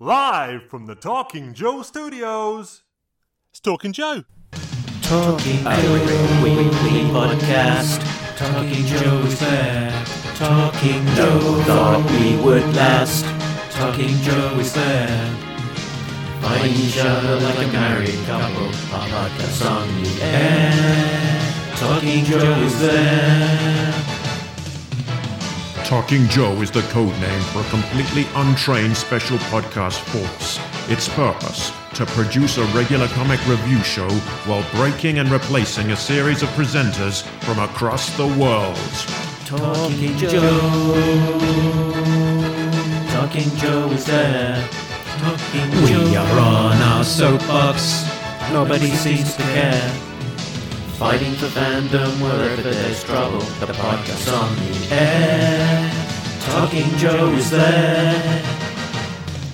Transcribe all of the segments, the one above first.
Live from the Talking Joe studios. It's Talking Joe. Talking Joe Weekly Podcast. Talking Joe's there. Talking Joe thought we would last. Talking Joe is there. Find each other like a married couple. Our podcast on the air. Talking Joe is there. Talking Joe is the code name for a completely untrained special podcast force. Its purpose to produce a regular comic review show while breaking and replacing a series of presenters from across the world. Talking Joe. Talking Joe is there. Talking Joe. We are on our soapbox. Nobody seems to care. Fighting for fandom wherever there's trouble. The podcast on the air. Talking Joe is there.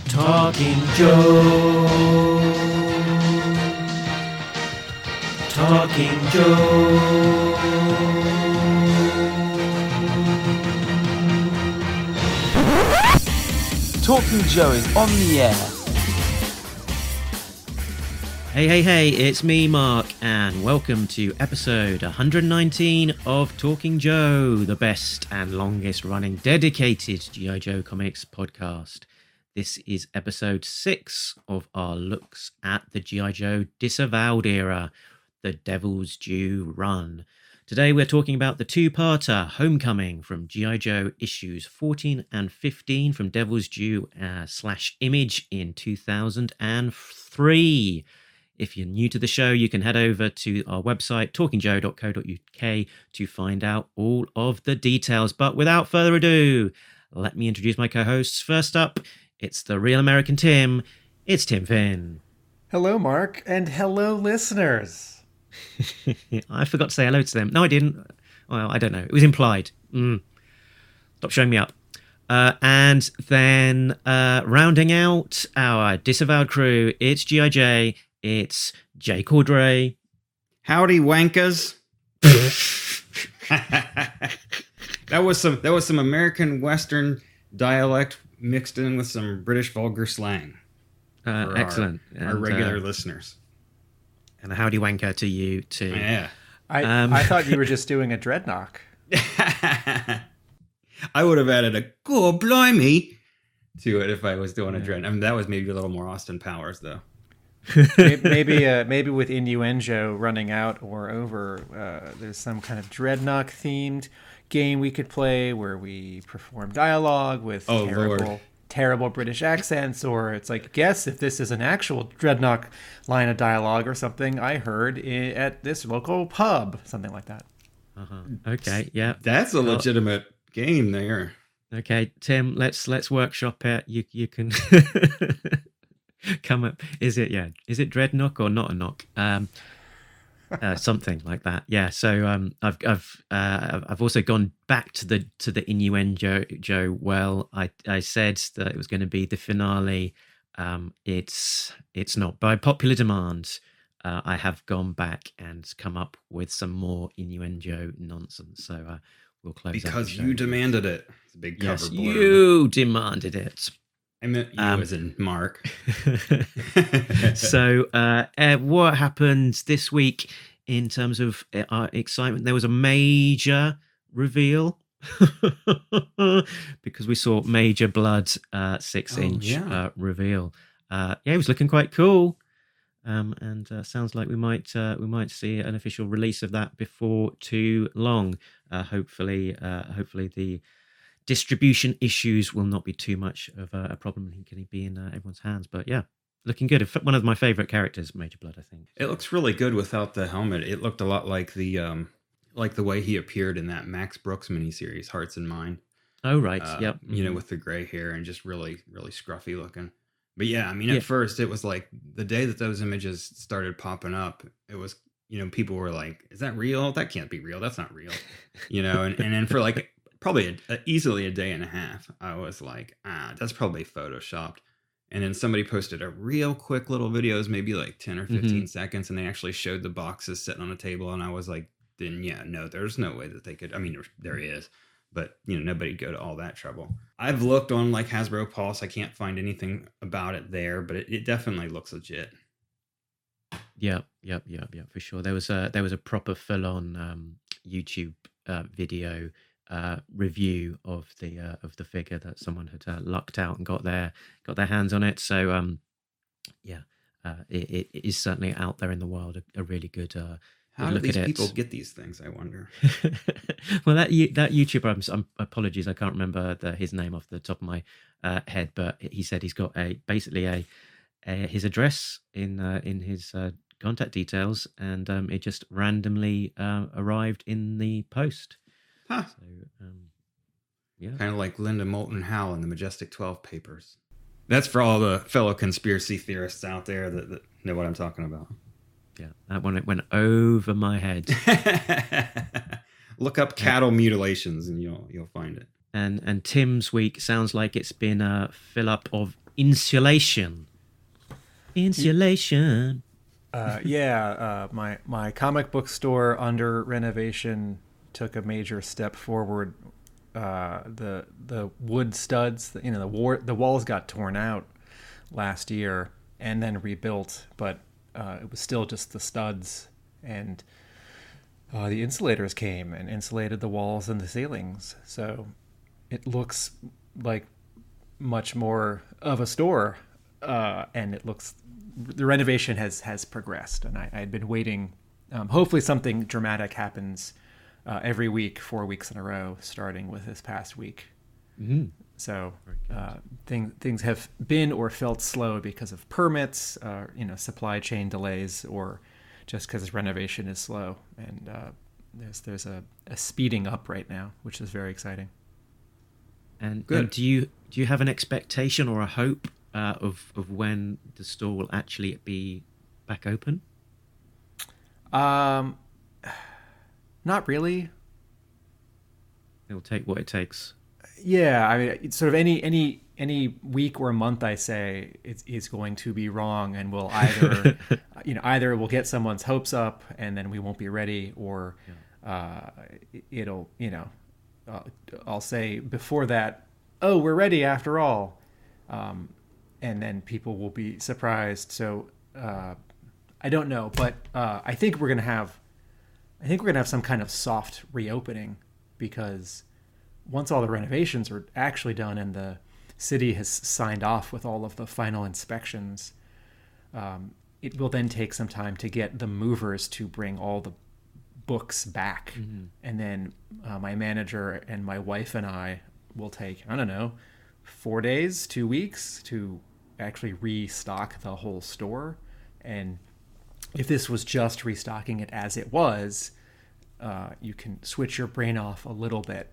Talking Joe. Talking Joe. Talking Joe is on the air. Hey, hey, hey, it's me, Mark, and welcome to episode 119 of Talking Joe, the best and longest running dedicated G.I. Joe comics podcast. This is episode six of our looks at the G.I. Joe disavowed era, the Devil's Due run. Today we're talking about the two parter Homecoming from G.I. Joe issues 14 and 15 from Devil's Due uh, slash image in 2003. If you're new to the show, you can head over to our website, talkingjoe.co.uk, to find out all of the details. But without further ado, let me introduce my co hosts. First up, it's the real American Tim. It's Tim Finn. Hello, Mark, and hello, listeners. I forgot to say hello to them. No, I didn't. Well, I don't know. It was implied. Mm. Stop showing me up. Uh, and then uh, rounding out our disavowed crew, it's G.I.J., it's Jay Cordray. Howdy, wankers. that was some that was some American Western dialect mixed in with some British vulgar slang. Uh, excellent. Our, our regular uh, listeners. And a howdy wanker to you too. Yeah. I, um, I thought you were just doing a Dreadnok. I would have added a "God blimey" to it if I was doing a dread. I mean, that was maybe a little more Austin Powers, though. Maybe maybe, uh, maybe with innuendo running out or over, uh, there's some kind of Dreadnok themed game we could play where we perform dialogue with oh, terrible Lord. terrible British accents, or it's like guess if this is an actual Dreadnok line of dialogue or something I heard I- at this local pub, something like that. Uh-huh. Okay, yeah, that's a legitimate well, game there. Okay, Tim, let's let's workshop it. You you can. come up. Is it yeah is it Dreadnok or not a knock? Um uh, something like that. Yeah so um i've i've uh, i've also gone back to the to the innuendo joe well. I i said that it was going to be the finale. Um it's it's not. By popular demand uh, i have gone back and come up with some more innuendo nonsense. So uh we'll close because you demanded it. It's a big cover yes, you demanded it I meant you um, as in Mark. so, uh, what happened this week in terms of uh, excitement? There was a major reveal because we saw Major Bludd uh, six oh, yeah. uh, reveal. Uh, yeah, it was looking quite cool, um, and uh, sounds like we might uh, we might see an official release of that before too long. Uh, hopefully, uh, hopefully the distribution issues will not be too much of a, problem. He can be in uh, everyone's hands. But yeah, looking good. One of my favorite characters, Major Bludd. I think it looks really good without the helmet. It looked a lot like the um, like the way he appeared in that Max Brooks miniseries, Hearts and Minds. Oh right, uh, yep. You know, with the gray hair and just really, really scruffy looking. But yeah, I mean, at yeah. first it was like the day that those images started popping up, it was you know people were like, "Is that real? That can't be real. That's not real." You know, and and then for like probably a, a, easily a day and a half, I was like, "Ah, that's probably photoshopped." And then somebody posted a real quick little videos, maybe like 10 or 15 mm-hmm. seconds, and they actually showed the boxes sitting on a table. And I was like, then yeah, no, there's no way that they could. I mean, there, there is, but you know nobody'd go to all that trouble. I've looked on like Hasbro Pulse. I can't find anything about it there, but it, it definitely looks legit. Yep, yep, yep, yep, for sure. There was a there was a proper full on um, YouTube uh, video uh, review of the uh, of the figure that someone had uh, lucked out and got their got their hands on it. So um, yeah, uh, it, it is certainly out there in the world. A, a really good. Uh, How do these people get these things? I wonder. well, that that YouTuber, I'm apologies, I can't remember the, his name off the top of my uh, head, but he said he's got a basically a, a his address in uh, in his uh, contact details, and um, it just randomly uh, arrived in the post. Huh. So um, yeah, Kind of like Linda Moulton Howe in the Majestic 12 papers. That's for all the fellow conspiracy theorists out there that, that know what I'm talking about. yeah, that one it went over my head. Look up cattle mutilations and you'll you'll find it. and and Tim's week sounds like it's been a fill up of insulation. Insulation. Uh, yeah, uh, my my comic book store under renovation took a major step forward. Uh, the the wood studs, you know, the war the walls got torn out last year and then rebuilt, but uh, it was still just the studs, and uh, the insulators came and insulated the walls and the ceilings, so it looks like much more of a store, uh, and it looks the renovation has has progressed, and I, I had been waiting. Um, hopefully, something dramatic happens uh, every week, four weeks in a row, starting with this past week. So uh, thing, things have been or felt slow because of permits, uh, you know, supply chain delays, or just because renovation is slow. And uh, there's there's a, a speeding up right now, which is very exciting. And, Good. and do you do you have an expectation or a hope uh, of of when the store will actually be back open? Um, not really. It'll take what it takes. Yeah, I mean, it's sort of any any any week or month I say it's is going to be wrong, and we'll either you know either we'll get someone's hopes up, and then we won't be ready, or uh, it'll you know uh, I'll say before that, oh, we're ready after all, um, and then people will be surprised. So uh, I don't know, but uh, I think we're gonna have I think we're gonna have some kind of soft reopening because once all the renovations are actually done and the city has signed off with all of the final inspections, um, it will then take some time to get the movers to bring all the books back. And then uh, my manager and my wife and I will take, I don't know, four days, two weeks to actually restock the whole store. And if this was just restocking it as it was, uh, you can switch your brain off a little bit.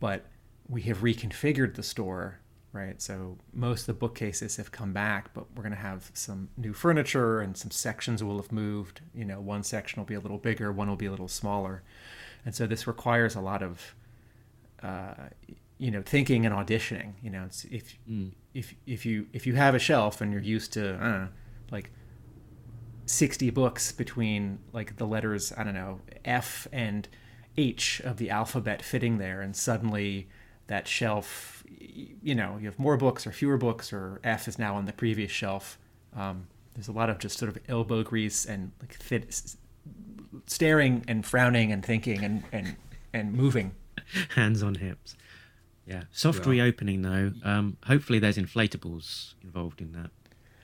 But we have reconfigured the store, right? So most of the bookcases have come back, but we're going to have some new furniture and some sections will have moved. You know, one section will be a little bigger, one will be a little smaller. And so this requires a lot of uh, you know thinking and auditioning you know it's if if if you if you have a shelf and you're used to know, like 60 books between like the letters i don't know f and h of the alphabet fitting there and suddenly that shelf you know you have more books or fewer books or f is now on the previous shelf um, there's a lot of just sort of elbow grease and like fit, staring and frowning and thinking and and and moving Hands on hips. Yeah. Soft reopening though. Um, hopefully there's inflatables involved in that.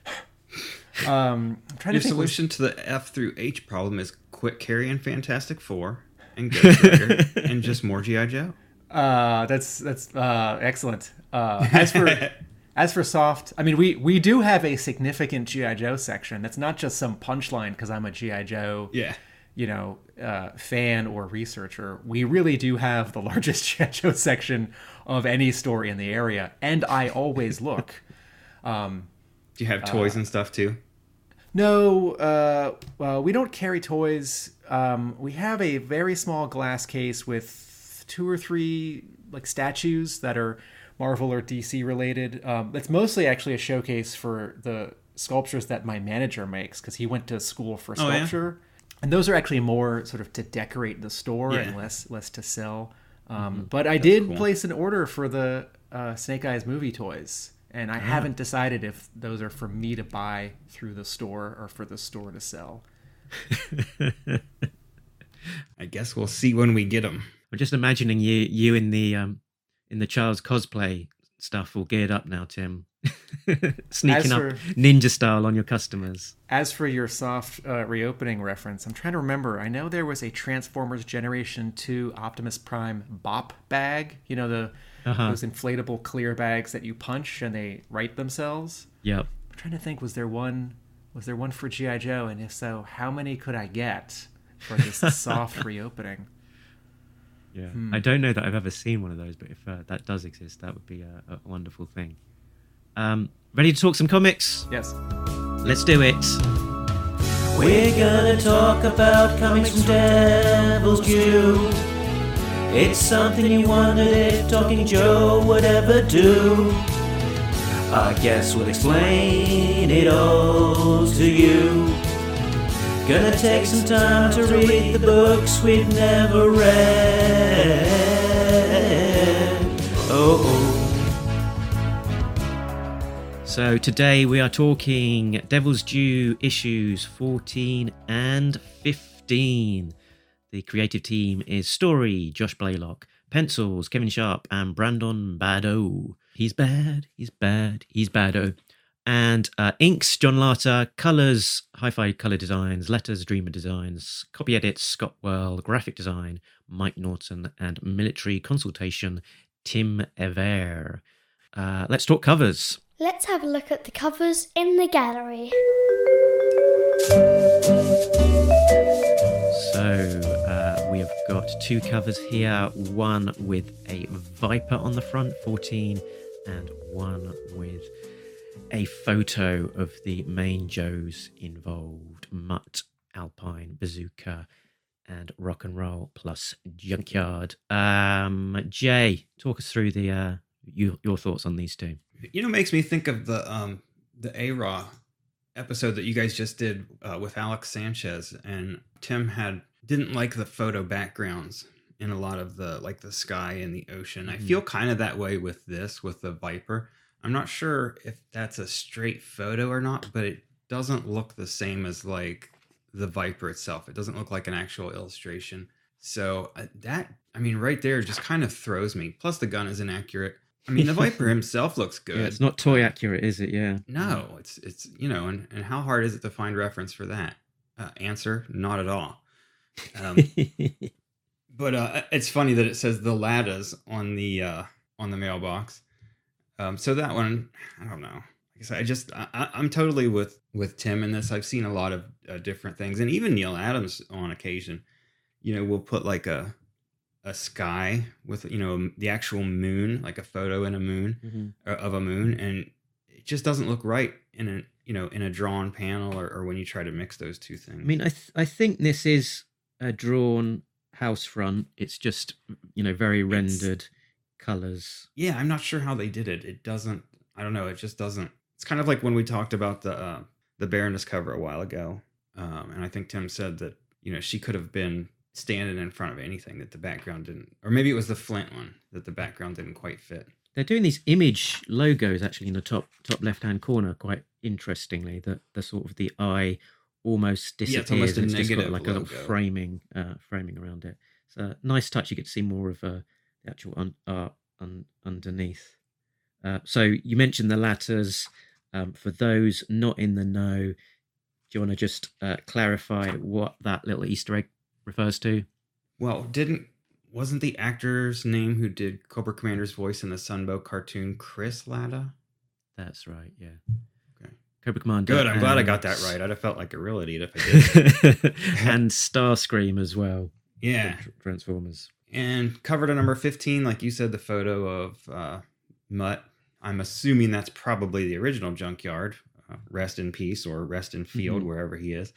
um i'm trying Your to think which- solution to the F through H problem is quit carrying Fantastic Four and Ghost Rider and just more GI Joe. Uh, that's that's uh, excellent. Uh, as for as for soft, I mean, we we do have a significant GI Joe section. That's not just some punchline because I'm a GI Joe, Yeah. you know, uh, fan or researcher. We really do have the largest GI Joe section of any store in the area, and I always look. Um, Do you have toys and stuff too? No, uh, well, we don't carry toys. Um, we have a very small glass case with two or three like statues that are Marvel or DC related. Um, it's mostly actually a showcase for the sculptures that my manager makes because he went to school for Oh, yeah? sculpture, and those are actually more sort of to decorate the store and less less to sell. Um, But I did cool. place an order for the uh, Snake Eyes movie toys, and I haven't decided if those are for me to buy through the store or for the store to sell. I guess we'll see when we get them. I'm just imagining you you in the um in the Charles cosplay stuff all geared up now, Tim. Sneaking As up ninja style on your customers. As for your soft uh, reopening reference, I'm trying to remember. I know there was a Transformers Generation 2 Optimus Prime bop bag. You know, the Uh-huh. those inflatable clear bags that you punch and they right themselves. Yep. I'm trying to think, was there one was there one for G.I. Joe? And if so, how many could I get for this soft reopening? Yeah. Hmm. I don't know that I've ever seen one of those, but if uh, that does exist, that would be a, a wonderful thing. Um, ready to talk some comics? Yes. Let's do it. We're gonna talk about comics from Devil's Due. It's something you wondered if Talking Joe would ever do. I guess we'll explain it all to you. Gonna take some time to read the books we've never read. Oh, oh. So today we are talking Devil's Due issues 14 and 15. The creative team is Story, Josh Blaylock, Pencils, Kevin Sharp, and Brandon Badeaux. He's bad, he's bad, he's bado. And uh, inks, John Lata, colors, hi-fi color designs, letters, Dreamer designs, copy edits, Scott Well, graphic design, Mike Norton, and military consultation, Tim Ever. Uh, let's talk covers. Let's have a look at the covers in the gallery. So have got two covers here one with a viper on the front, 14, and one with a photo of the main Joes involved Mutt, Alpine, Bazooka, and Rock and Roll plus Junkyard. Um, Jay, talk us through the uh, you, your thoughts on these two. You know, makes me think of the um the A Raw episode that you guys just did uh, with Alex Sanchez, and Tim had didn't like the photo backgrounds in a lot of the like the sky and the ocean. I feel kind of that way with this with the Viper. I'm not sure if that's a straight photo or not, but it doesn't look the same as like the Viper itself. It doesn't look like an actual illustration. So uh, that, I mean, right there just kind of throws me. Plus, the gun is inaccurate. I mean, the Viper himself looks good. Yeah, it's not toy accurate, is it? Yeah. No, it's it's you know, and and how hard is it to find reference for that? Uh, answer: Not at all. Um, but uh, it's funny that it says the Lattas on the uh, on the mailbox. Um, so that one, I don't know. Like I said, I just I, I'm totally with with Tim in this. I've seen a lot of uh, different things, and even Neal Adams on occasion, you know, will put like a a sky with you know the actual moon, like a photo in a moon Mhm. uh, of a moon, and it just doesn't look right in a you know in a drawn panel or, or when you try to mix those two things. I mean, I th- I think this is a drawn house front. It's just you know very rendered colors. yeah, I'm not sure how they did it. It doesn't. I don't know. It just doesn't. It's kind of like when we talked about the uh, the Baroness cover a while ago, um, and I think Tim said that you know she could have been standing in front of anything that the background didn't, or maybe it was the Flint one that the background didn't quite fit. They're doing these image logos actually in the top top left hand corner. Quite interestingly, that the sort of the eye almost Yeah, disappears. it's almost and it's just got like a little framing uh, framing around it. It's a nice touch. You get to see more of uh, the actual un- art un- underneath. Uh, so you mentioned the Lattas. Um, for those not in the know, do you want to just uh, clarify what that little Easter egg refers to? Well, didn't wasn't the actor's name who did Cobra Commander's voice in the Sunbow cartoon Chris Latta? That's right. Yeah. Cobra Commander. Good. I'm glad I got that right. I'd have felt like a real idiot if I did. and Starscream as well. yeah. Transformers. And cover to number 15, like you said, the photo of uh, Mutt. I'm assuming that's probably the original Junkyard. Uh, rest in peace or rest in field, Mhm. wherever he is.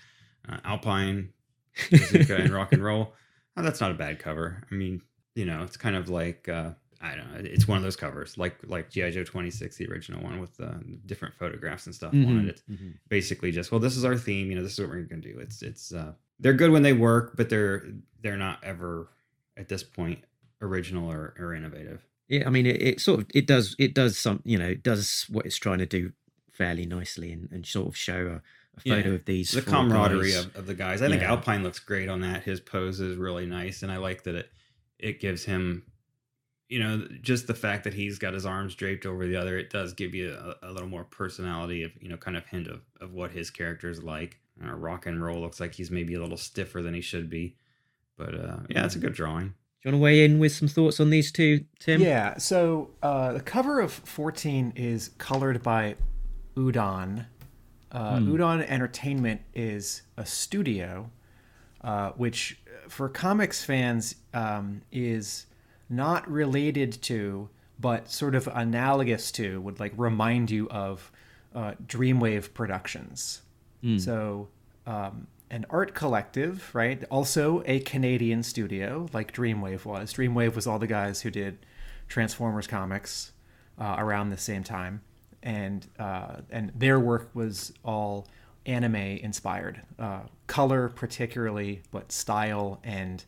Uh, Alpine, Bazooka, and Rock and Roll. Oh, that's not a bad cover. I mean, you know, it's kind of like uh, I don't know. It's one of those covers, like like GI Joe 26, the original one with uh, different photographs and stuff on Mhm, it. It's mhm. basically just well, this is our theme. You know, this is what we're gonna do. It's it's uh, they're good when they work, but they're they're not ever at this point original or, or innovative. Yeah, I mean, it, it sort of it does it does some you know it does what it's trying to do fairly nicely and, and sort of show a, a photo Yeah. of these the camaraderie of, of the guys. I think Alpine looks great on that. His pose is really nice, and I like that it it gives him, you know, just the fact that he's got his arms draped over the other. It does give you a, a little more personality of you know, kind of hint of of what his character is like. Uh, rock and roll looks like he's maybe a little stiffer than he should be, but uh, yeah, it's a good drawing. Do you want to weigh in with some thoughts on these two, Tim? Yeah. So uh, the cover of 14 is colored by Udon. Uh, Udon Entertainment is a studio, uh, which for comics fans um, is not related to, but sort of analogous to, would like remind you of uh, Dreamwave Productions. So, um, an art collective, right? Also a Canadian studio, like Dreamwave was. Dreamwave was all the guys who did Transformers comics uh, around the same time, and uh, and their work was all anime inspired, uh, color particularly, but style and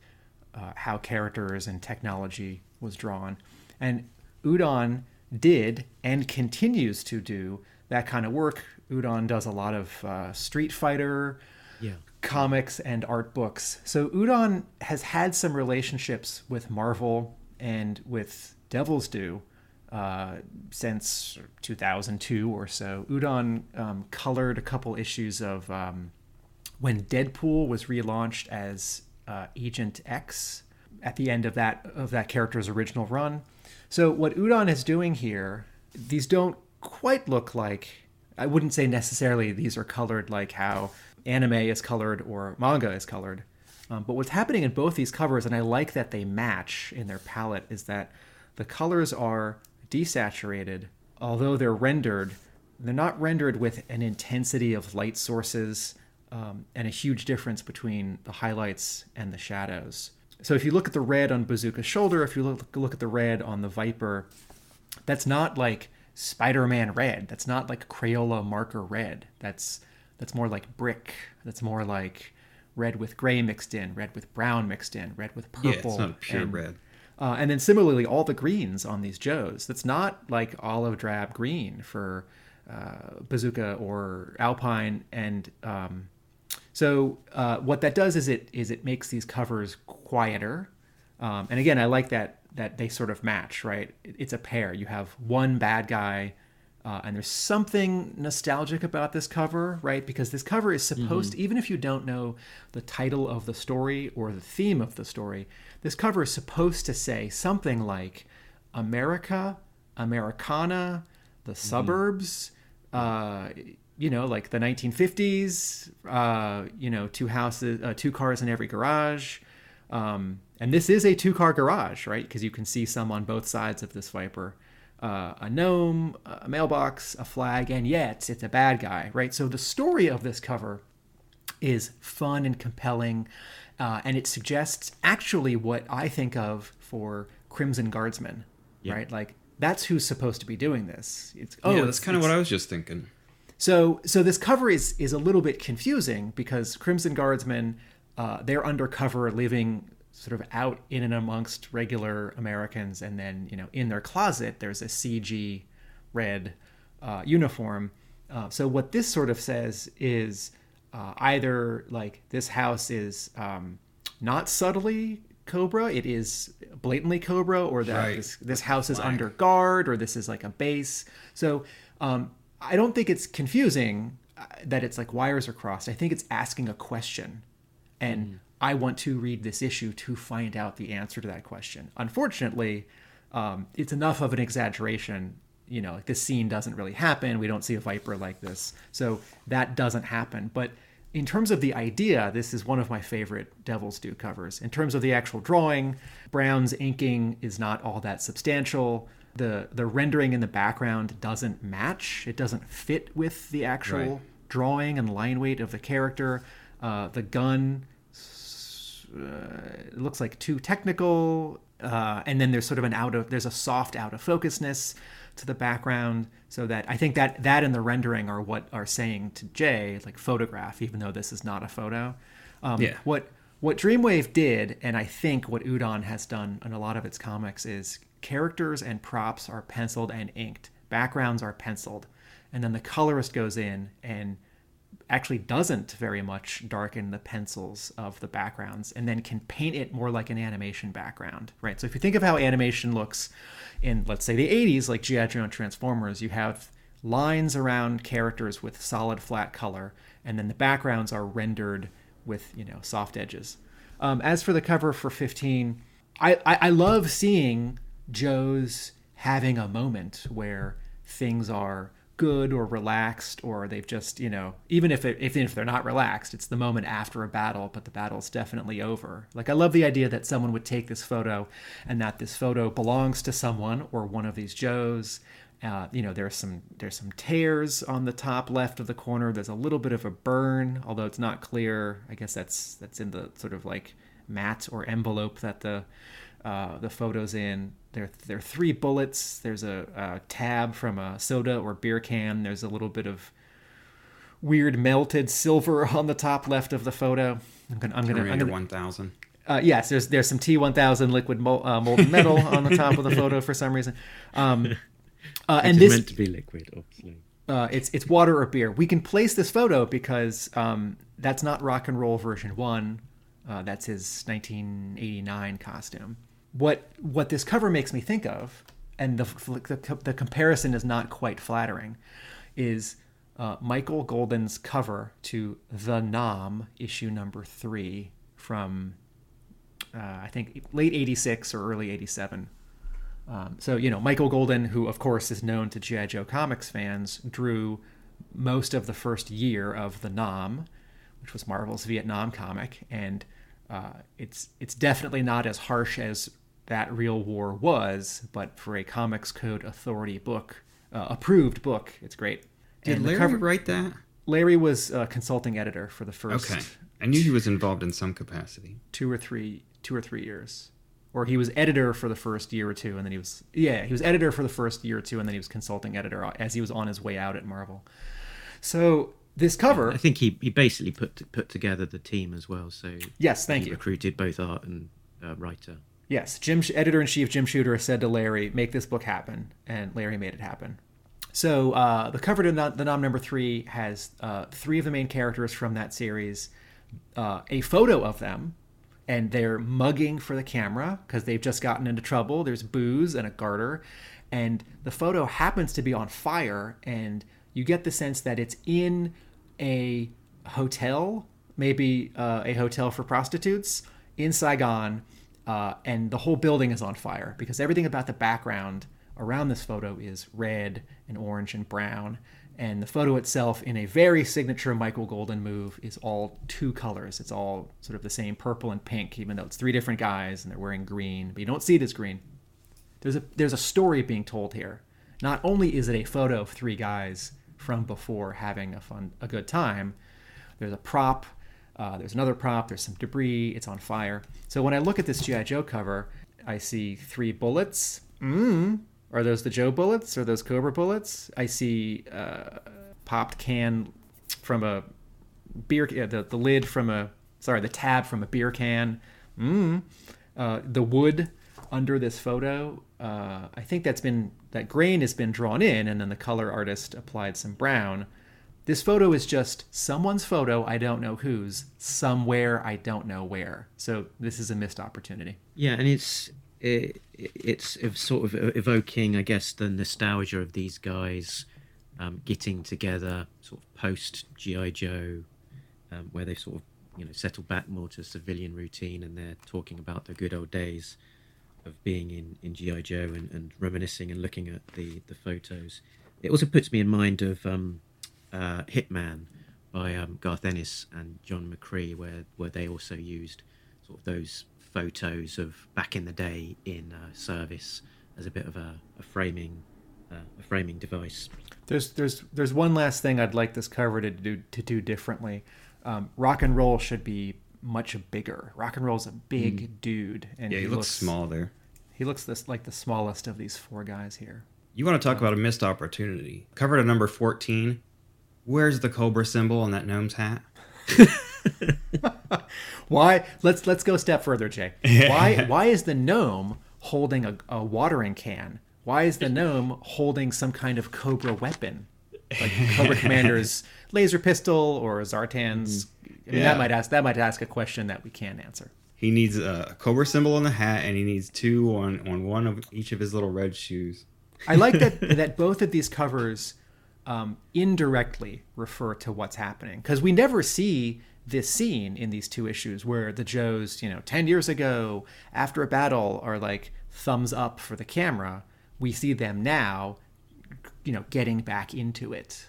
uh, how characters and technology was drawn. And Udon did and continues to do that kind of work. Udon does a lot of uh, Street Fighter Yeah. comics and art books. So Udon has had some relationships with Marvel and with Devil's Due uh, since 2002 or so. Udon um, colored a couple issues of um, when Deadpool was relaunched as uh, Agent X at the end of that of that character's original run. So what Udon is doing here, these don't quite look like I wouldn't say necessarily these are colored like how anime is colored or manga is colored. Um, but what's happening in both these covers, and I like that they match in their palette, is that the colors are desaturated, although they're rendered. They're not rendered with an intensity of light sources um, and a huge difference between the highlights and the shadows. So if you look at the red on Bazooka's shoulder, if you look, look at the red on the Viper, that's not like Spider-Man red. That's not like Crayola marker red. That's that's more like brick. That's more like red with gray mixed in, red with brown mixed in, red with purple. Yeah, it's not pure and, red. Uh, and then similarly, all the greens on these Joes. That's not like olive drab green for uh, Bazooka or Alpine. And um, so uh, what that does is it is it makes these covers quieter. Um, and again, I like that that they sort of match, right? It's a pair. You have one bad guy, uh, and there's something nostalgic about this cover, right? Because this cover is supposed, even if you don't know the title of the story or the theme of the story, this cover is supposed to say something like America, Americana, the suburbs, uh, you know, like the 1950s, uh, you know, two houses, uh, two cars in every garage. Um, and this is a two car garage, right? Because you can see some on both sides of this Viper. Uh, a gnome, a mailbox, a flag, and yet it's a bad guy, right? So the story of this cover is fun and compelling, uh, and it suggests actually what I think of for Crimson Guardsmen, right? Like that's who's supposed to be doing this. It's oh, yeah, that's kind of what I was just thinking. So so this cover is is a little bit confusing because Crimson Guardsmen uh, they're undercover living sort of out in and amongst regular Americans and then you know in their closet there's a CG red uh, uniform. Uh, so what this sort of says is uh, either like this house is um, not subtly Cobra, it is blatantly Cobra, or that Right. this, this house is under guard, or this is like a base. So um, I don't think it's confusing uh, that it's like wires are crossed. I think it's asking a question, and I want to read this issue to find out the answer to that question. Unfortunately, um, it's enough of an exaggeration. You know, like this scene doesn't really happen. We don't see a viper like this, so that doesn't happen. But in terms of the idea, this is one of my favorite Devil's Due covers. In terms of the actual drawing, Brown's inking is not all that substantial. The the rendering in the background doesn't match. It doesn't fit with the actual Right. drawing and line weight of the character. Uh, the gun uh, looks like too technical uh, and then there's sort of an out of there's a soft out of focusness to the background so that i think that that and the rendering are what are saying to jay like photograph even though this is not a photo um, Yeah. what what Dreamwave did, and I think what Udon has done in a lot of its comics, is characters and props are penciled and inked, backgrounds are penciled, and then the colorist goes in and actually doesn't very much darken the pencils of the backgrounds and then can paint it more like an animation background, right? So if you think of how animation looks in, let's say, the 80s, like G.I. Joe and Transformers, you have lines around characters with solid flat color, and then the backgrounds are rendered with, you know, soft edges. Um, as for the cover for 15, I, I, I love seeing Joe's having a moment where things are good or relaxed or they've just you know even if it, even if they're not relaxed it's the moment after a battle but the battle's definitely over. Like i love the idea that someone would take this photo and that this photo belongs to someone or one of these joes. Uh, you know there's some there's some tears on the top left of the corner. There's a little bit of a burn although it's not clear. I guess that's that's in the sort of like mat or envelope that the uh, the photos in. There, there are three bullets. There's a, a, tab from a soda or beer can. There's a little bit of weird melted silver on the top left of the photo. I'm gonna, I'm gonna, I'm gonna 1000. Uh, yes, there's there's some T1000 liquid mol- uh, molten metal on the top of the photo for some reason. Um, uh, and this meant to be liquid, obviously. Uh, it's it's water or beer. We can place this photo because um, that's not rock and roll version one. Uh, that's his 1989 costume what what this cover makes me think of, and the the, the comparison is not quite flattering, is uh, Michael Golden's cover to The Nam issue number three from uh, I think late '86 or early '87. Um, so you know Michael Golden, who of course is known to GI Joe comics fans, drew most of the first year of The Nam, which was Marvel's Vietnam comic, and uh, it's it's definitely not as harsh as that real war was, but for a Comics Code Authority book, uh, approved book, it's great. Did And Larry cover- write that? Larry was a consulting editor for the first Okay. I knew he was involved in some capacity. two or three two or three years, or he was editor for the first year or two, and then he was yeah he was editor for the first year or two, and then he was consulting editor as he was on his way out at Marvel. So this cover, I think he, he basically put put together the team as well. So yes, thank he you. recruited both art and uh, writer. Yes, Jim, editor in chief Jim Shooter said to Larry, "Make this book happen," and Larry made it happen. So uh, the cover to the Nam number three has uh, three of the main characters from that series, uh, a photo of them, and they're mugging for the camera because they've just gotten into trouble. There's booze and a garter, and the photo happens to be on fire, and you get the sense that it's in a hotel, maybe uh, a hotel for prostitutes in Saigon, uh, and the whole building is on fire because everything about the background around this photo is red and orange and brown. And the photo itself, in a very signature Michael Golden move, is all two colors. It's all sort of the same purple and pink, even though it's three different guys and they're wearing green, but you don't see it as green. There's a there's a story being told here. Not only is it a photo of three guys from before having a fun a good time, there's a prop, uh, there's another prop, there's some debris, it's on fire. So when I look at this GI Joe cover, I see three bullets. Mm. Are those the Joe bullets? Are those Cobra bullets? I see uh, popped can from a beer, uh, the the lid from a sorry, the tab from a beer can. Mm. Uh, the wood under this photo, uh, I think that's been that grain has been drawn in, and then the color artist applied some brown. This photo is just someone's photo, I don't know whose, somewhere I don't know where. So this is a missed opportunity. Yeah, and it's it, it's sort of evoking, I guess, the nostalgia of these guys um, getting together, sort of post GI Joe, um, where they've sort of you know settle back more to civilian routine, and they're talking about the good old days of being in, in GI Joe and, and reminiscing and looking at the the photos. It also puts me in mind of um, uh, Hitman by um, Garth Ennis and John McCrea, where where they also used sort of those photos of back in the day in uh, service as a bit of a, a framing uh, a framing device. There's there's there's one last thing I'd like this cover to do to do differently. Um, rock and roll should be much bigger. Rock and roll's a big dude, and Yeah, he, looks, small there. He looks this like the smallest of these four guys here. You want to talk about a missed opportunity? Covered at number 14. Where's the Cobra symbol on that gnome's hat? why? Let's let's go a step further, Jay. Why why is the gnome holding a, a watering can? Why is the gnome holding some kind of cobra weapon? Like Cobra Commander's laser pistol or Zartan's. I mean, Yeah. that might ask that might ask a question that we can't answer. He needs a cobra symbol on the hat, and he needs two on on one of each of his little red shoes. I like that that both of these covers um, indirectly refer to what's happening because we never see this scene in these two issues where the Joes, you know, ten years ago after a battle are like thumbs up for the camera. We see them now, you know, getting back into it,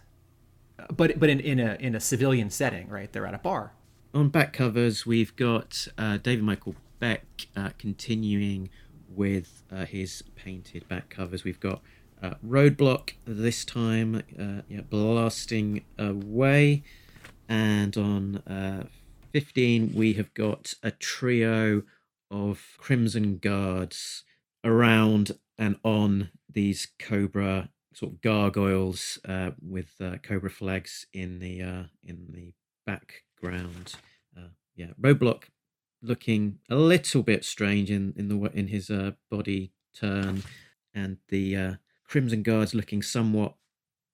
but but in, in a in a civilian setting, right? They're at a bar. on back covers, we've got uh, David Michael Beck uh, continuing with uh, his painted back covers. We've got uh, Roadblock this time, uh, yeah, blasting away, and on uh, 15 we have got a trio of Crimson Guards around and on these Cobra sort of gargoyles uh, with uh, Cobra flags in the uh, in the background. Uh, yeah, Roadblock looking a little bit strange in in the in his uh, body turn, and the Crimson Guards looking somewhat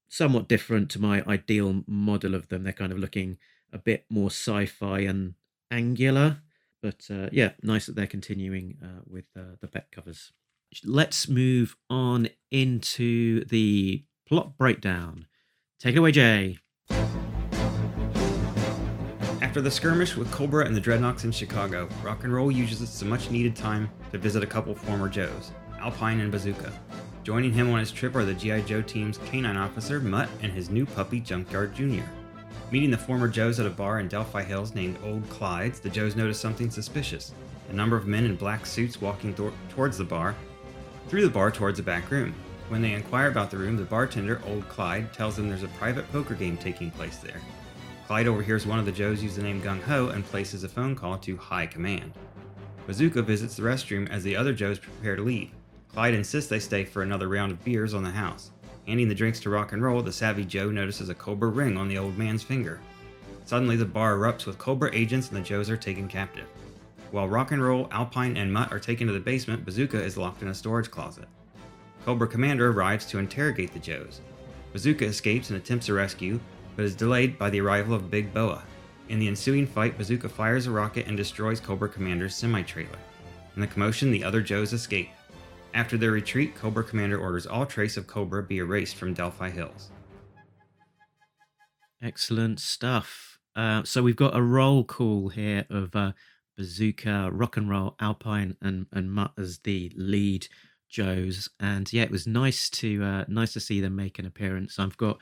somewhat different to my ideal model of them. They're kind of looking a bit more sci-fi and angular, but uh, yeah, nice that they're continuing uh, with uh, the Beck covers. Let's move on into the plot breakdown. Take it away, Jay. After the skirmish with Cobra and the Dreadnoks in Chicago, Rock and Roll uses some much needed time to visit a couple former Joes, Alpine and Bazooka. Joining him on his trip are the G.I. Joe team's canine officer, Mutt, and his new puppy, Junkyard Jr. Meeting the former Joes at a bar in Delphi Hills named Old Clyde's, the Joes notice something suspicious. A number of men in black suits walking tor- towards the bar, through the bar towards a back room. When they inquire about the room, the bartender, Old Clyde, tells them there's a private poker game taking place there. Clyde overhears one of the Joes use the name Gung Ho and places a phone call to High Command. Bazooka visits the restroom as the other Joes prepare to leave. Clyde insists they stay for another round of beers on the house. Handing the drinks to Rock and Roll, the savvy Joe notices a Cobra ring on the old man's finger. Suddenly, the bar erupts with Cobra agents and the Joes are taken captive. While Rock and Roll, Alpine, and Mutt are taken to the basement, Bazooka is locked in a storage closet. Cobra Commander arrives to interrogate the Joes. Bazooka escapes and attempts a rescue, but is delayed by the arrival of Big Boa. In the ensuing fight, Bazooka fires a rocket and destroys Cobra Commander's semi trailer. In the commotion, the other Joes escape. After their retreat, Cobra Commander orders all trace of Cobra be erased from Delphi Hills. Excellent stuff. Uh, so we've got a roll call here of uh, Bazooka, Rock and Roll, Alpine, and and Mutt as the lead Joes, and yeah, it was nice to uh, nice to see them make an appearance. I've got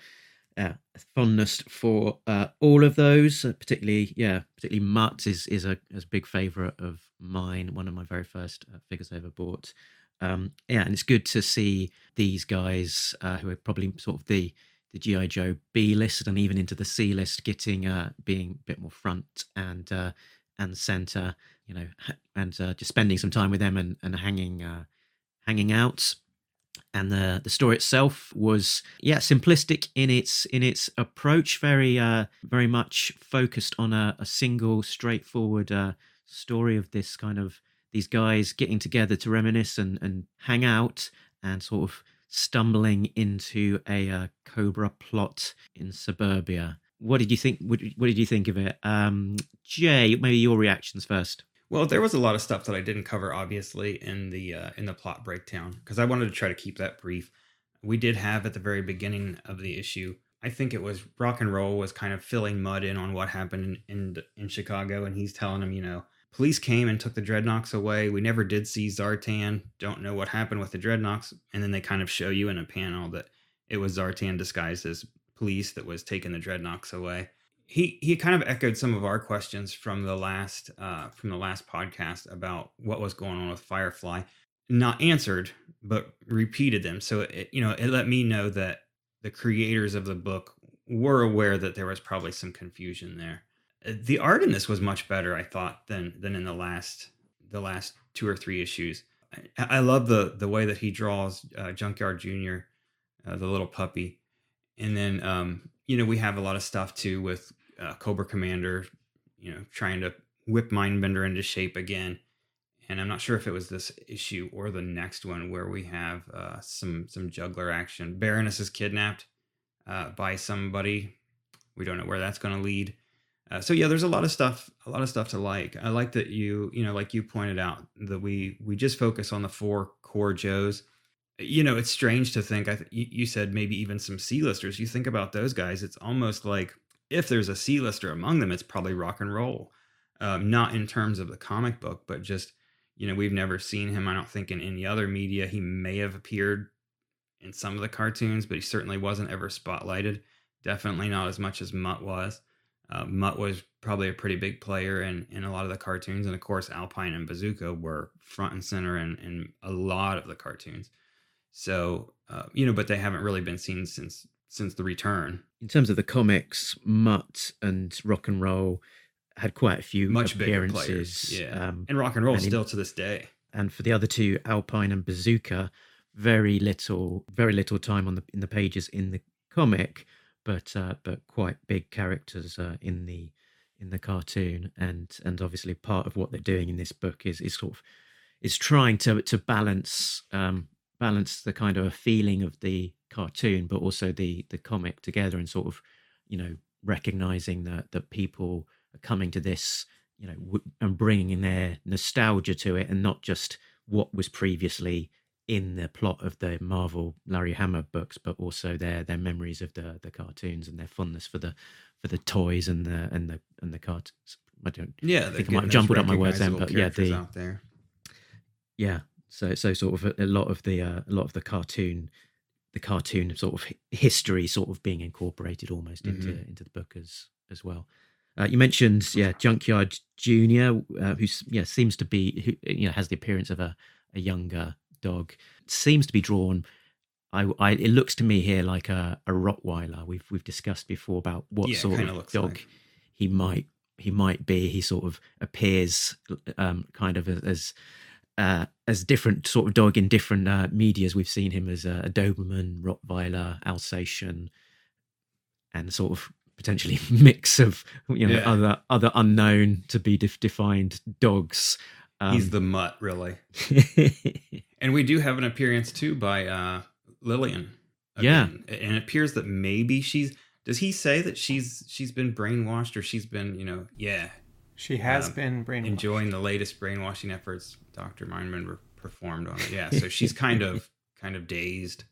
uh, fondness for uh, all of those, particularly yeah, particularly Mutt is is a, is a big favourite of mine. One of my very first uh, figures I ever bought. Um, yeah, and it's good to see these guys uh, who are probably sort of the the GI Joe B list and even into the C list, getting uh, being a bit more front and uh, and center, you know, and uh, just spending some time with them and and hanging uh, hanging out. And the the story itself was yeah simplistic in its in its approach, very uh, very much focused on a, a single straightforward story of this kind of these guys getting together to reminisce and and hang out and sort of stumbling into a uh, Cobra plot in suburbia. What did you think? What, did you think of it, um, Jay? Maybe your reactions first. Well, there was a lot of stuff that I didn't cover, obviously, in the uh, in the plot breakdown because I wanted to try to keep that brief. We did have at the very beginning of the issue. I think it was Rock and Roll was kind of filling Mutt in on what happened in in, in Chicago, and he's telling him, you know, police came and took the Dreadnoks away. We never did see Zartan. Don't know what happened with the Dreadnoks, and then they kind of show you in a panel that it was Zartan disguised as police that was taking the Dreadnoks away he he kind of echoed some of our questions from the last uh, from the last podcast about what was going on with Firefly, not answered but repeated them. So it, you know it let me know that the creators of the book were aware that there was probably some confusion there. The art in this was much better, I thought, than than in the last the last two or three issues. I, I love the the way that he draws uh, Junkyard Junior, uh, the little puppy, and then um, you know we have a lot of stuff too with uh, Cobra Commander, you know, trying to whip Mindbender into shape again. And I'm not sure if it was this issue or the next one where we have uh, some some juggler action. Baroness is kidnapped uh, by somebody. We don't know where that's going to lead. Uh, so yeah, there's a lot of stuff, a lot of stuff to like. I like that you, you know, like you pointed out that we we just focus on the four core Joes. You know, it's strange to think. I th- you said maybe even some C-listers. You think about those guys, it's almost like if there's a C-lister among them, it's probably rock and roll. Um, not in terms of the comic book, but just you know, we've never seen him. I don't think in any other media. He may have appeared in some of the cartoons, but he certainly wasn't ever spotlighted. Definitely not as much as Mutt was. Uh, Mutt was probably a pretty big player in, in a lot of the cartoons. And of course, Alpine and Bazooka were front and center in, in a lot of the cartoons. So, uh, you know, but they haven't really been seen since since the return. In terms of the comics, Mutt and Rock and Roll had quite a few much appearances. Yeah, um, and rock and roll and still in, to this day. And for the other two, Alpine and Bazooka, very little, very little time on the in the pages in the comic, but uh, but quite big characters uh, in the in the cartoon. And and obviously part of what they're doing in this book is is sort of is trying to to balance um, balance the kind of a feeling of the cartoon, but also the the comic together, and sort of you know recognizing that that people are coming to this, you know, w- and bringing in their nostalgia to it, and not just what was previously in the plot of the Marvel Larry Hama books, but also their their memories of the the cartoons and their fondness for the for the toys and the and the and the cartoons. I don't. Yeah, I think I might have jumbled up my words then, but yeah, the out there. Yeah, so so sort of a, a lot of the uh, a lot of the cartoon the cartoon sort of history sort of being incorporated almost into mm-hmm. into the book as as well. Uh, you mentioned, yeah, Junkyard Junior, uh, who yeah seems to be, who, you know, has the appearance of a, a younger dog. Seems to be drawn. I, I, it looks to me here like a, a Rottweiler. We've we've discussed before about what yeah, sort of dog like. he might he might be. He sort of appears um, kind of as uh, as different sort of dog in different uh, medias. We've seen him as a, a Doberman, Rottweiler, Alsatian, and sort of potentially mix of you know yeah. other other unknown to be def- defined dogs. Um, He's the mutt, really. and we do have an appearance too by uh, Lillian. Again. Yeah, and it appears that maybe she's. Does he say that she's she's been brainwashed or she's been you know yeah she has um, been brainwashed enjoying the latest brainwashing efforts Doctor Mindman performed on it yeah so she's kind of kind of dazed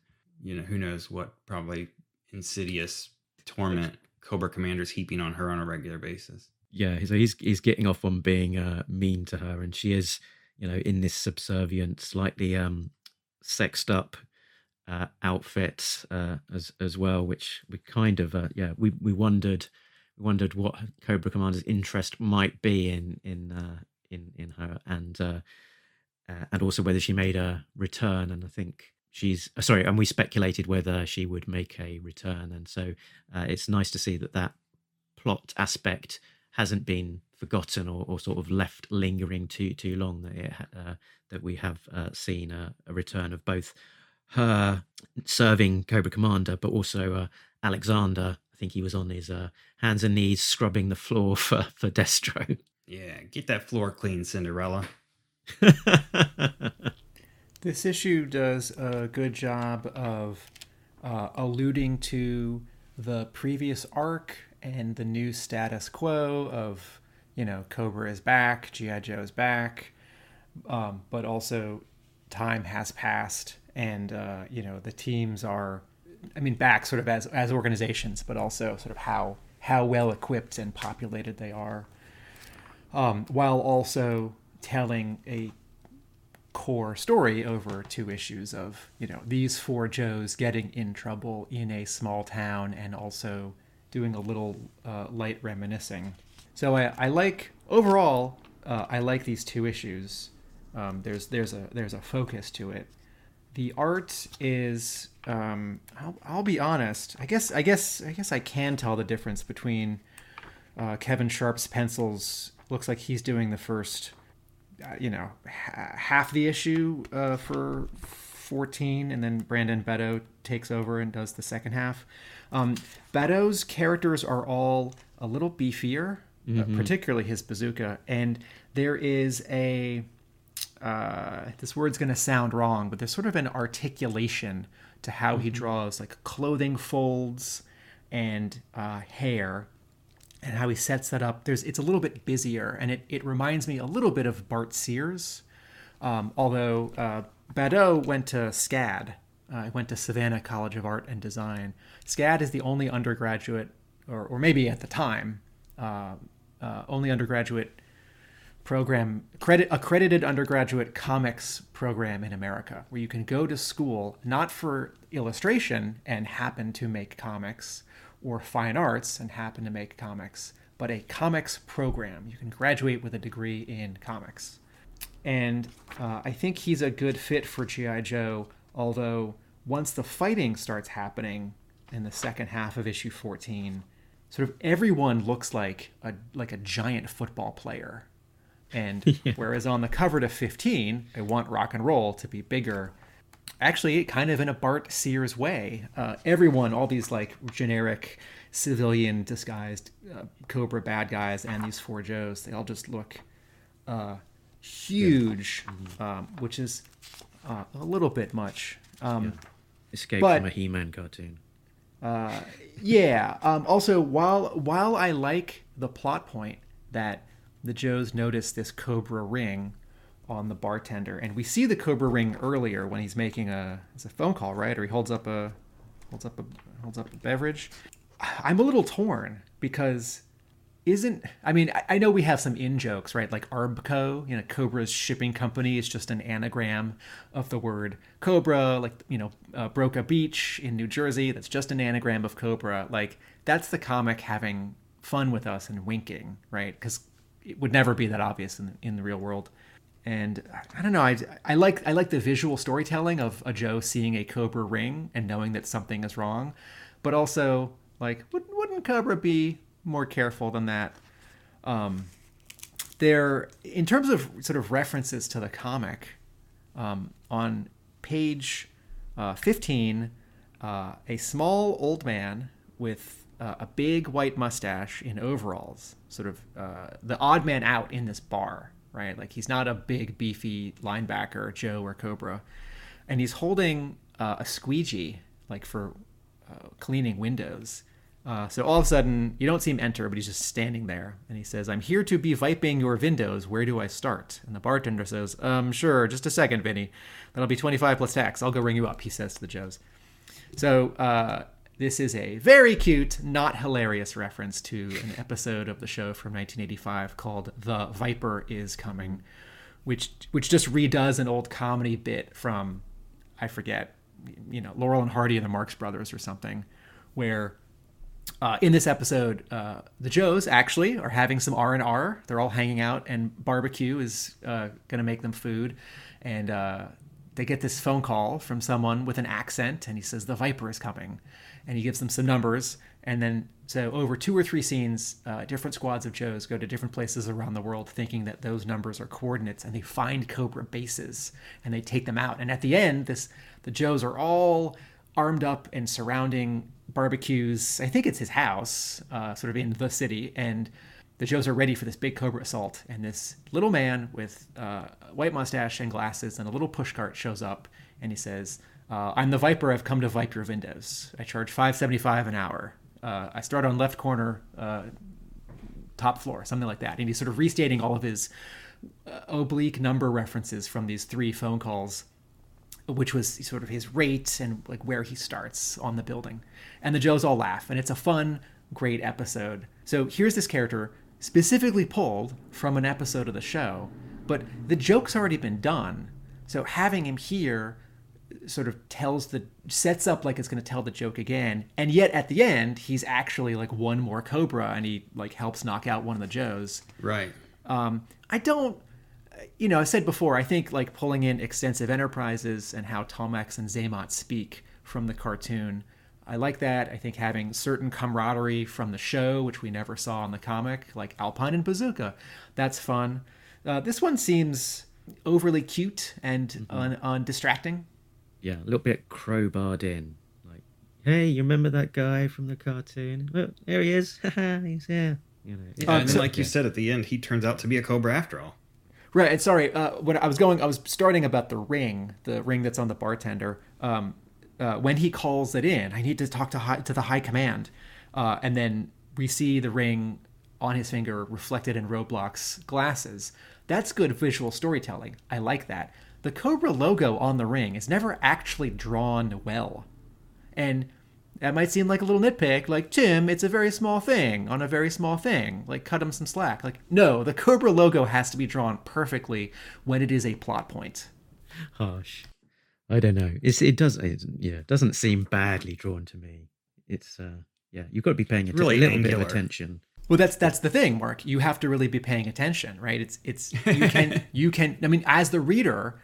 you know who knows what probably insidious torment Cobra Commander's heaping on her on a regular basis. Yeah, so he's he's getting off on being uh, mean to her, and she is, you know, in this subservient, slightly um, sexed up uh, outfit uh, as as well, which we kind of uh, yeah we we wondered we wondered what Cobra Commander's interest might be in in uh, in in her, and uh, uh, and also whether she made a return, and I think she's uh, sorry, and we speculated whether she would make a return, and so uh, it's nice to see that that plot aspect hasn't been forgotten or, or sort of left lingering too too long. That it, uh, that we have uh, seen a, a, return of both her serving Cobra Commander, but also uh, Alexander. I think he was on his uh, hands and knees scrubbing the floor for for Destro. Yeah, get that floor clean, Cinderella. This issue does a good job of uh, alluding to the previous arc and the new status quo of, you know, Cobra is back, G.I. Joe is back, um, but also time has passed and, uh, you know, the teams are, I mean, back sort of as, as organizations, but also sort of how, how well equipped and populated they are. Um, while also telling a core story over two issues of you know these four Joes getting in trouble in a small town and also doing a little uh, light reminiscing. So I, I like overall uh, I like these two issues. Um, there's there's a there's a focus to it. The art is um, I'll, I'll be honest. I guess I guess I guess I can tell the difference between uh, Kevin Sharpe's pencils. Looks like he's doing the first uh, you know, ha- half the issue uh, for 14, and then Brandon Badeaux takes over and does the second half. Um, characters are all a little beefier. uh, particularly his bazooka. And there is a uh, this word's going to sound wrong, but there's sort of an articulation to how he draws like clothing folds and uh, hair and how he sets that up. There's it's a little bit busier, and it, it reminds me a little bit of Bart Sears, um, although uh, Badeaux went to SCAD. Uh, he went to Savannah College of Art and Design. SCAD is the only undergraduate, or, or maybe at the time, uh, uh, only undergraduate program credit accredited undergraduate comics program in America where you can go to school not for illustration and happen to make comics or fine arts and happen to make comics but a comics program you can graduate with a degree in comics and uh, I think he's a good fit for GI Joe although once the fighting starts happening in the second half of issue 14 sort of everyone looks like a like a giant football player. And whereas on the cover to 15, I want rock and roll to be bigger. Actually, kind of in a Bart Sears way, uh, everyone, all these like generic civilian disguised uh, Cobra bad guys and these four Joes, they all just look uh, huge, um, which is uh, a little bit much. Um, Escape But- from a He-Man cartoon. Yeah. Um, also, while while I like the plot point that the Joes notice this Cobra ring on the bartender, and we see the Cobra ring earlier when he's making a it's a phone call, right? Or he holds up a holds up a holds up a beverage. I'm a little torn because isn't I mean I, I know we have some in jokes right? Like Arbco you know Cobra's shipping company is just an anagram of the word Cobra like you know uh, Broca Beach in New Jersey that's just an anagram of Cobra. Like that's the comic having fun with us and winking right? Because it would never be that obvious in, in the real world. And I don't know I, I like I like the visual storytelling of a Joe seeing a Cobra ring and knowing that something is wrong but also like wouldn't Cobra be more careful than that. Um, there in terms of sort of references to the comic um, on page uh, 15 uh, a small old man with uh, a big white mustache in overalls sort of uh, the odd man out in this bar right? Like he's not a big beefy linebacker joe or cobra. And he's holding uh, a squeegee like for uh, cleaning windows uh, so all of a sudden, you don't see him enter, but he's just standing there, and he says, "I'm here to be viping your windows. Where do I start?" And the bartender says, "Um, sure, just a second, Vinny. That'll be 25 plus tax. I'll go ring you up." He says to the Joes. So uh, this is a very cute, not hilarious reference to an episode of the show from 1985 called "The Viper Is Coming," which which just redoes an old comedy bit from I forget, you know, Laurel and Hardy and the Marx Brothers or something, where uh, in this episode, uh, the Joes actually are having some R and R. They're all hanging out, and barbecue is uh, going to make them food. And uh, they get this phone call from someone with an accent, and he says the Viper is coming, and he gives them some numbers. And then, so over two or three scenes, uh, different squads of Joes go to different places around the world, thinking that those numbers are coordinates, and they find Cobra bases and they take them out. And at the end, this the Joes are all armed up and surrounding barbecues. I think it's his house, uh, sort of in the city, and the Joes are ready for this big Cobra assault. And this little man with uh, white mustache and glasses and a little pushcart shows up, and he says, uh, "I'm the Viper. I've come to vipe your windows. I charge five seventy five an hour. Uh, I start on left corner, uh, top floor, something like that." And he's sort of restating all of his uh, oblique number references from these three phone calls which was sort of his rate and like where he starts on the building. And the Joes all laugh, and it's a fun, great episode. So here's this character specifically pulled from an episode of the show, but the joke's already been done. So having him here sort of tells the sets up like it's going to tell the joke again and yet at the end he's actually like one more cobra and he like helps knock out one of the joes Right. um, I don't, you know, I said before, I think like pulling in extensive enterprises and how Tomax and Xamot speak from the cartoon. I like that. I think having certain camaraderie from the show, which we never saw in the comic, like Alpine and Bazooka, that's fun. Uh, this one seems overly cute and un- distracting. Yeah, a little bit crowbarred in. Like, hey, you remember that guy from the cartoon? Well, there he is. He's here. You know, Yeah, and it's then, like you said at the end, he turns out to be a cobra after all. Right. And sorry, uh, when I was going, I was starting about the ring, the ring that's on the bartender. Um, uh, when he calls it in, I need to talk to high, to the high command, uh, and then we see the ring on his finger reflected in Roadblock's glasses. That's good visual storytelling. I like that. The Cobra logo on the ring is never actually drawn well, and that might seem like a little nitpick, like, Tim, it's a very small thing on a very small thing. Like, cut him some slack. Like, no, the Cobra logo has to be drawn perfectly when it is a plot point. harsh. I don't know. It's it does it, yeah it doesn't seem badly drawn to me. It's uh yeah you've got to be paying atten- Really a little bit of attention. Well, that's that's the thing, Mark. You have to really be paying attention, right? It's it's you can you can. I mean, as the reader,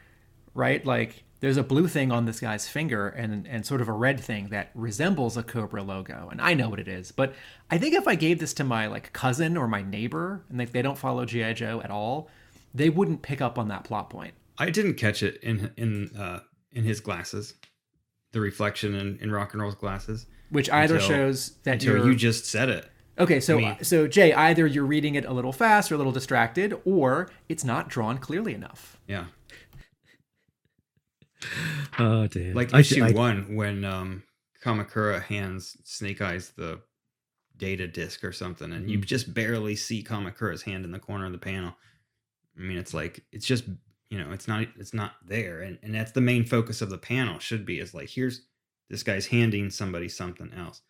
right? Like, there's a blue thing on this guy's finger, and and sort of a red thing that resembles a Cobra logo, and I know what it is. But I think if I gave this to my like cousin or my neighbor, and they, they don't follow GI Joe at all, they wouldn't pick up on that plot point. I didn't catch it in in uh, in his glasses, the reflection in, in rock and roll's glasses. Which either Until- shows that you just said it. Okay, so mean- so Jay, either you're reading it a little fast or a little distracted, or it's not drawn clearly enough. Yeah, Oh dear. like I- issue I- one when um, Kamakura hands Snake Eyes the data disc or something, and Mm-hmm. you just barely see Kamakura's hand in the corner of the panel. I mean, it's like it's just you know, it's not it's not there, and and that's the main focus of the panel should be is like here's this guy's handing somebody something else,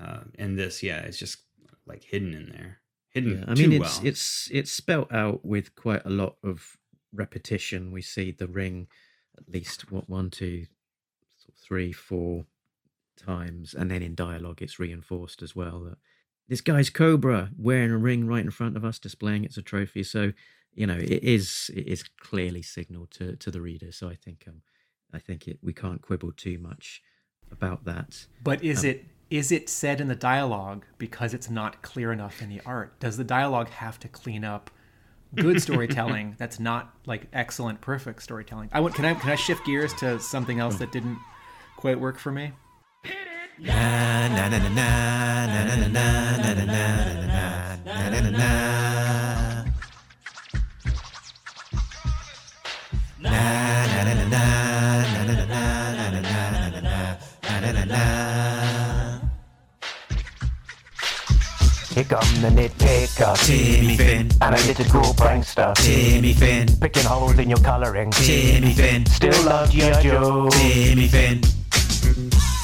uh, and this yeah, it's just like hidden in there, hidden Yeah, I too mean, it's well. it's it's spelt out with quite a lot of repetition. We see the ring at least what one, two, three, four times, and then in dialogue, it's reinforced as well that this guy's Cobra wearing a ring right in front of us, displaying it's a trophy. So you know, it is it is clearly signaled to to the reader. So I think um, I think it we can't quibble too much about that. But is Um, it is it said in the dialogue because it's not clear enough in the art? Does the dialogue have to clean up good storytelling that's not like excellent, perfect storytelling? I want can I can I shift gears to something else that didn't quite work for me? Na na na na na na na na na na na na na na na na. Here come the nitpicker, Timmy Finn, analytical prankster, Timmy Finn, picking holes in your coloring. Timmy Finn, Still love G.I. Joe. Timmy Finn.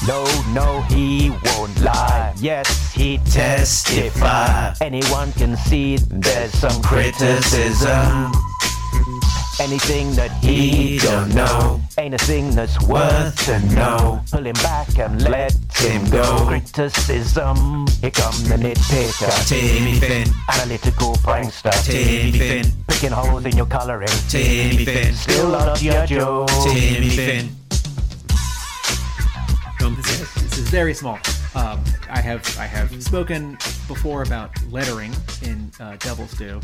No, no, he won't lie. Yes, he testify. Anyone can see there's some criticism. Anything that he don't know ain't a thing that's worth to know. Pull him back and let him go. Criticism. Here come the nitpicker. Timmy Finn, Analytical prankster. Timmy Finn, Picking holes in your coloring. Timmy Finn, Still love your Joe. Timmy Finn. This is, this is very small. Um, I have I have spoken before about lettering in uh, Devil's Due,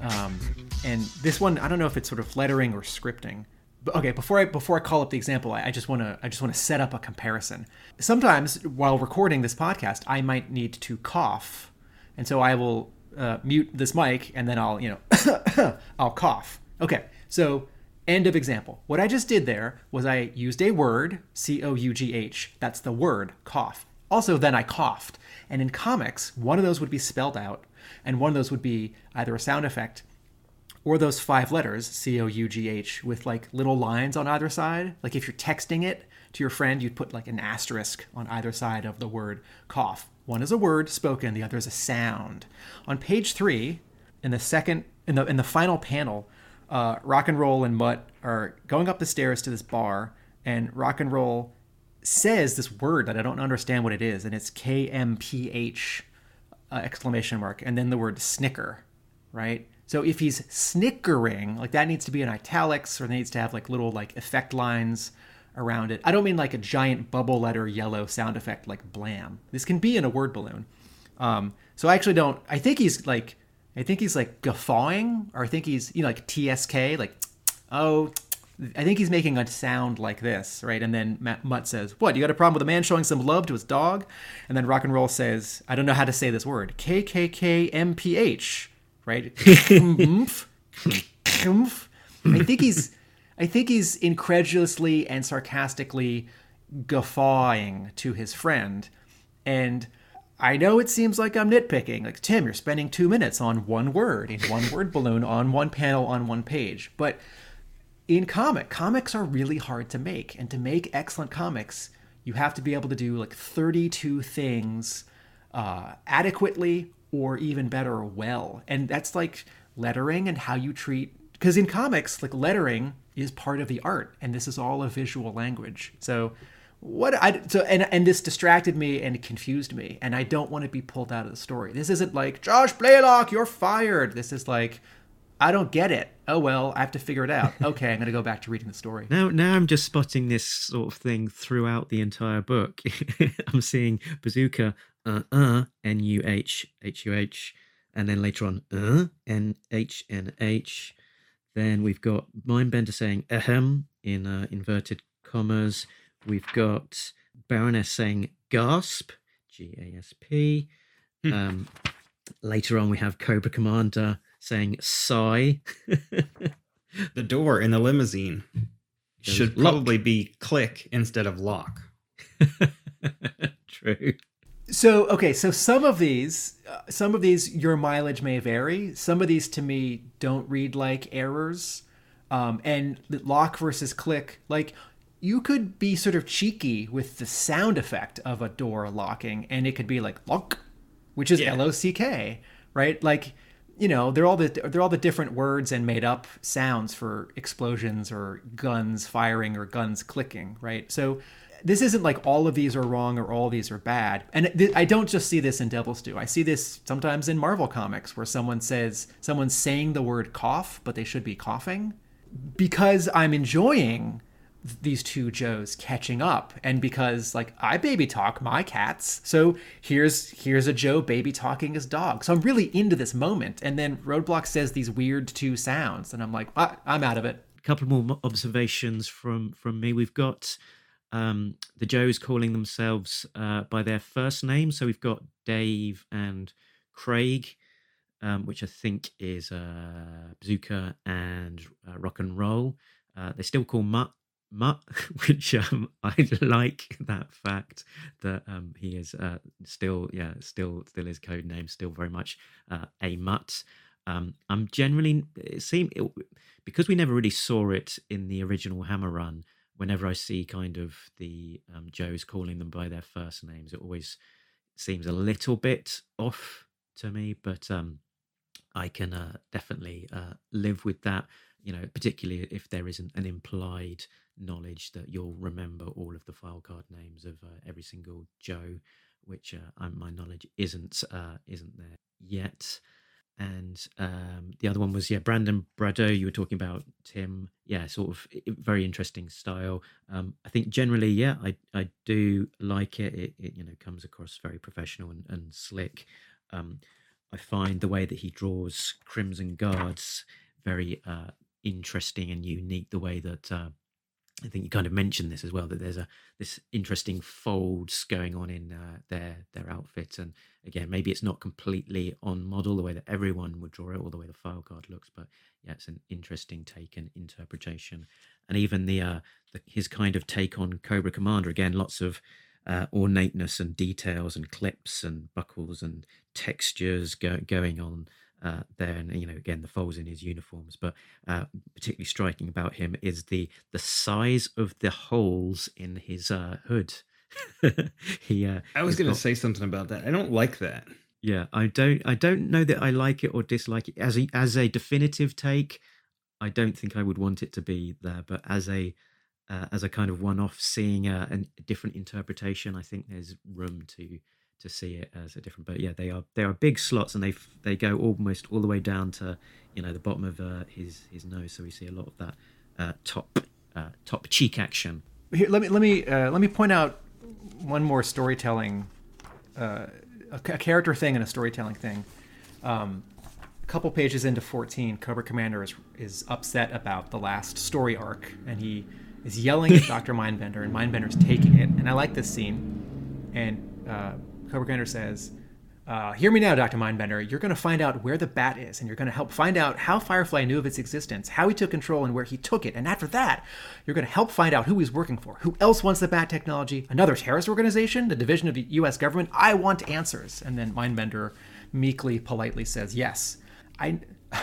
um, and this one I don't know if it's sort of lettering or scripting. But okay, before I before I call up the example, I, just want to I just want to set up a comparison. Sometimes while recording this podcast, I might need to cough, and so I will uh, mute this mic and then I'll you know I'll cough. Okay, so End of example. What I just did there was I used a word, C O U G H. That's the word, cough. Also, then I coughed. And in comics, one of those would be spelled out, and one of those would be either a sound effect or those five letters, C O U G H, with like little lines on either side. Like if you're texting it to your friend, you'd put like an asterisk on either side of the word cough. One is a word spoken, the other is a sound. On page three, in the second, in the in the final panel, uh, Rock and Roll and Mutt are going up the stairs to this bar, and Rock and Roll says this word that I don't understand what it is, and it's K M P H uh, exclamation mark, and then the word snicker, right? So if he's snickering, like that needs to be in italics, or needs to have like little like effect lines around it. I don't mean like a giant bubble letter yellow sound effect like blam. This can be in a word balloon. Um, so I actually don't. I think he's like, I think he's like guffawing, or I think he's you know like TSK, like oh, I think he's making a sound like this, right? And then Matt, Mutt says, "What? You got a problem with a man showing some love to his dog?" And then rock and roll says, "I don't know how to say this word. K K K M P H, right? I think he's, I think he's incredulously and sarcastically guffawing to his friend, and." I know it seems like I'm nitpicking. Like, Tim, you're spending two minutes on one word, in one word balloon, on one panel, on one page. But in comic, comics are really hard to make. And to make excellent comics, you have to be able to do like 32 things uh, adequately or even better, well. And that's like lettering and how you treat. Because in comics, like lettering is part of the art, and this is all a visual language. So what I so and and this distracted me and confused me, and I don't want to be pulled out of the story. This isn't like Josh Blaylock, you're fired. This is like I don't get it. Oh well, I have to figure it out. Okay, I'm gonna go back to reading the story. Now, now I'm just spotting this sort of thing throughout the entire book. I'm seeing bazooka, uh, uh, N U H H U H, and then later on, uh, N H N H. Then we've got Mindbender saying ahem in uh, inverted commas. We've got Baroness saying gasp, G A S P. Hmm. Um, later on, we have Cobra Commander saying sigh. The door in the limousine Goes should lock. probably be click instead of lock. True. So okay, so some of these, uh, some of these, your mileage may vary. Some of these to me don't read like errors, um, and lock versus click, like you could be sort of cheeky with the sound effect of a door locking, and it could be like lock, which is Yeah. L O C K, right? Like you know, they're all the they're all the different words and made up sounds for explosions or guns firing or guns clicking, right? So this isn't like all of these are wrong or all these are bad. And th- I don't just see this in Devil's Due. I see this sometimes in Marvel comics where someone says someone's saying the word cough, but they should be coughing because I'm enjoying these two Joes catching up and because like I baby talk my cats. So here's here's a Joe baby talking his dog. So I'm really into this moment and then Roadblock says these weird two sounds and I'm like ah, I'm out of it. A couple more observations from from me. We've got um, the Joes calling themselves uh, by their first name. So we've got Dave and Craig, um, which I think is uh, Bazooka and uh, Rock and Roll. Uh, they still call Mutt Mutt, which um, I like that fact that um, he is uh, still, yeah, still, still his code name, still very much uh, a Mutt. Um, I'm generally it seemed it, because we never really saw it in the original Hama run. Whenever I see kind of the um, Joes calling them by their first names, it always seems a little bit off to me. But um, I can uh, definitely uh, live with that. You know, particularly if there isn't an implied knowledge that you'll remember all of the file card names of uh, every single Joe, which uh, my knowledge isn't uh, isn't there yet. And um, the other one was yeah, Brandon Badeaux. You were talking about Tim. Yeah, sort of very interesting style. Um, I think generally, yeah, I I do like it. It, it you know comes across very professional and, and slick. Um, I find the way that he draws Crimson Guards very uh, interesting and unique. The way that uh, I think you kind of mentioned this as well that there's a this interesting folds going on in uh, their their outfit, and again maybe it's not completely on model the way that everyone would draw it or the way the file card looks, but yeah, it's an interesting take and interpretation, and even the uh the, his kind of take on Cobra Commander again, lots of uh, ornateness and details and clips and buckles and textures go, going on uh, there, and you know again the folds in his uniforms. But uh, particularly striking about him is the the size of the holes in his uh, hood. he, uh, I was going to say something about that. I don't like that. yeah, I don't I don't know that I like it or dislike it as a as a definitive take. I don't think I would want it to be there, but as a uh, as a kind of one-off, seeing a, a different interpretation, I think there's room to to see it as a different. But yeah, they are they are big slots, and they they go almost all the way down to you know the bottom of uh, his his nose, so we see a lot of that uh, top uh, top cheek action. Here, let me let me uh, let me point out one more storytelling, uh, a, a character thing and a storytelling thing. Um, a couple pages into 14, Cobra Commander is is upset about the last story arc, and he is yelling at Doctor Mindbender, and Mindbender's taking it. And I like this scene. And uh, Cobra Commander says, uh, "Hear me now, Doctor Mindbender. You're going to find out where the bat is, and you're going to help find out how Firefly knew of its existence, how he took control, and where he took it. And after that, you're going to help find out who he's working for, who else wants the bat technology, another terrorist organization, the division of the U.S. government. I want answers." And then Mindbender meekly, politely says, "Yes." I,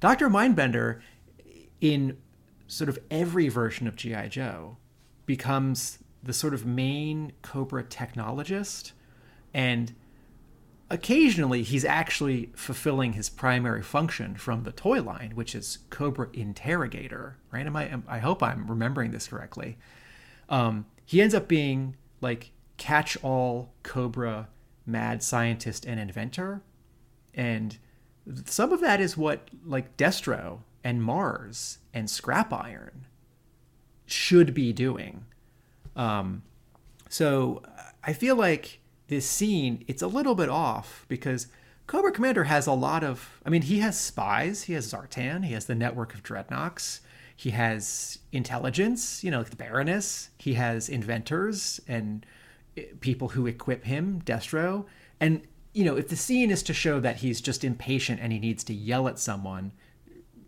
Dr. Mindbender, in sort of every version of G.I. Joe, becomes the sort of main Cobra technologist. And occasionally he's actually fulfilling his primary function from the toy line, which is Cobra Interrogator, right? Am I, I hope I'm remembering this correctly. Um, he ends up being like catch all Cobra mad scientist and inventor. And some of that is what like Destro and Mars and Scrap Iron should be doing. Um, so I feel like this scene it's a little bit off because Cobra Commander has a lot of. I mean, he has spies. He has Zartan. He has the network of dreadnoks. He has intelligence. You know, like the Baroness. He has inventors and eh, people who equip him. Destro and you know, if the scene is to show that he's just impatient and he needs to yell at someone,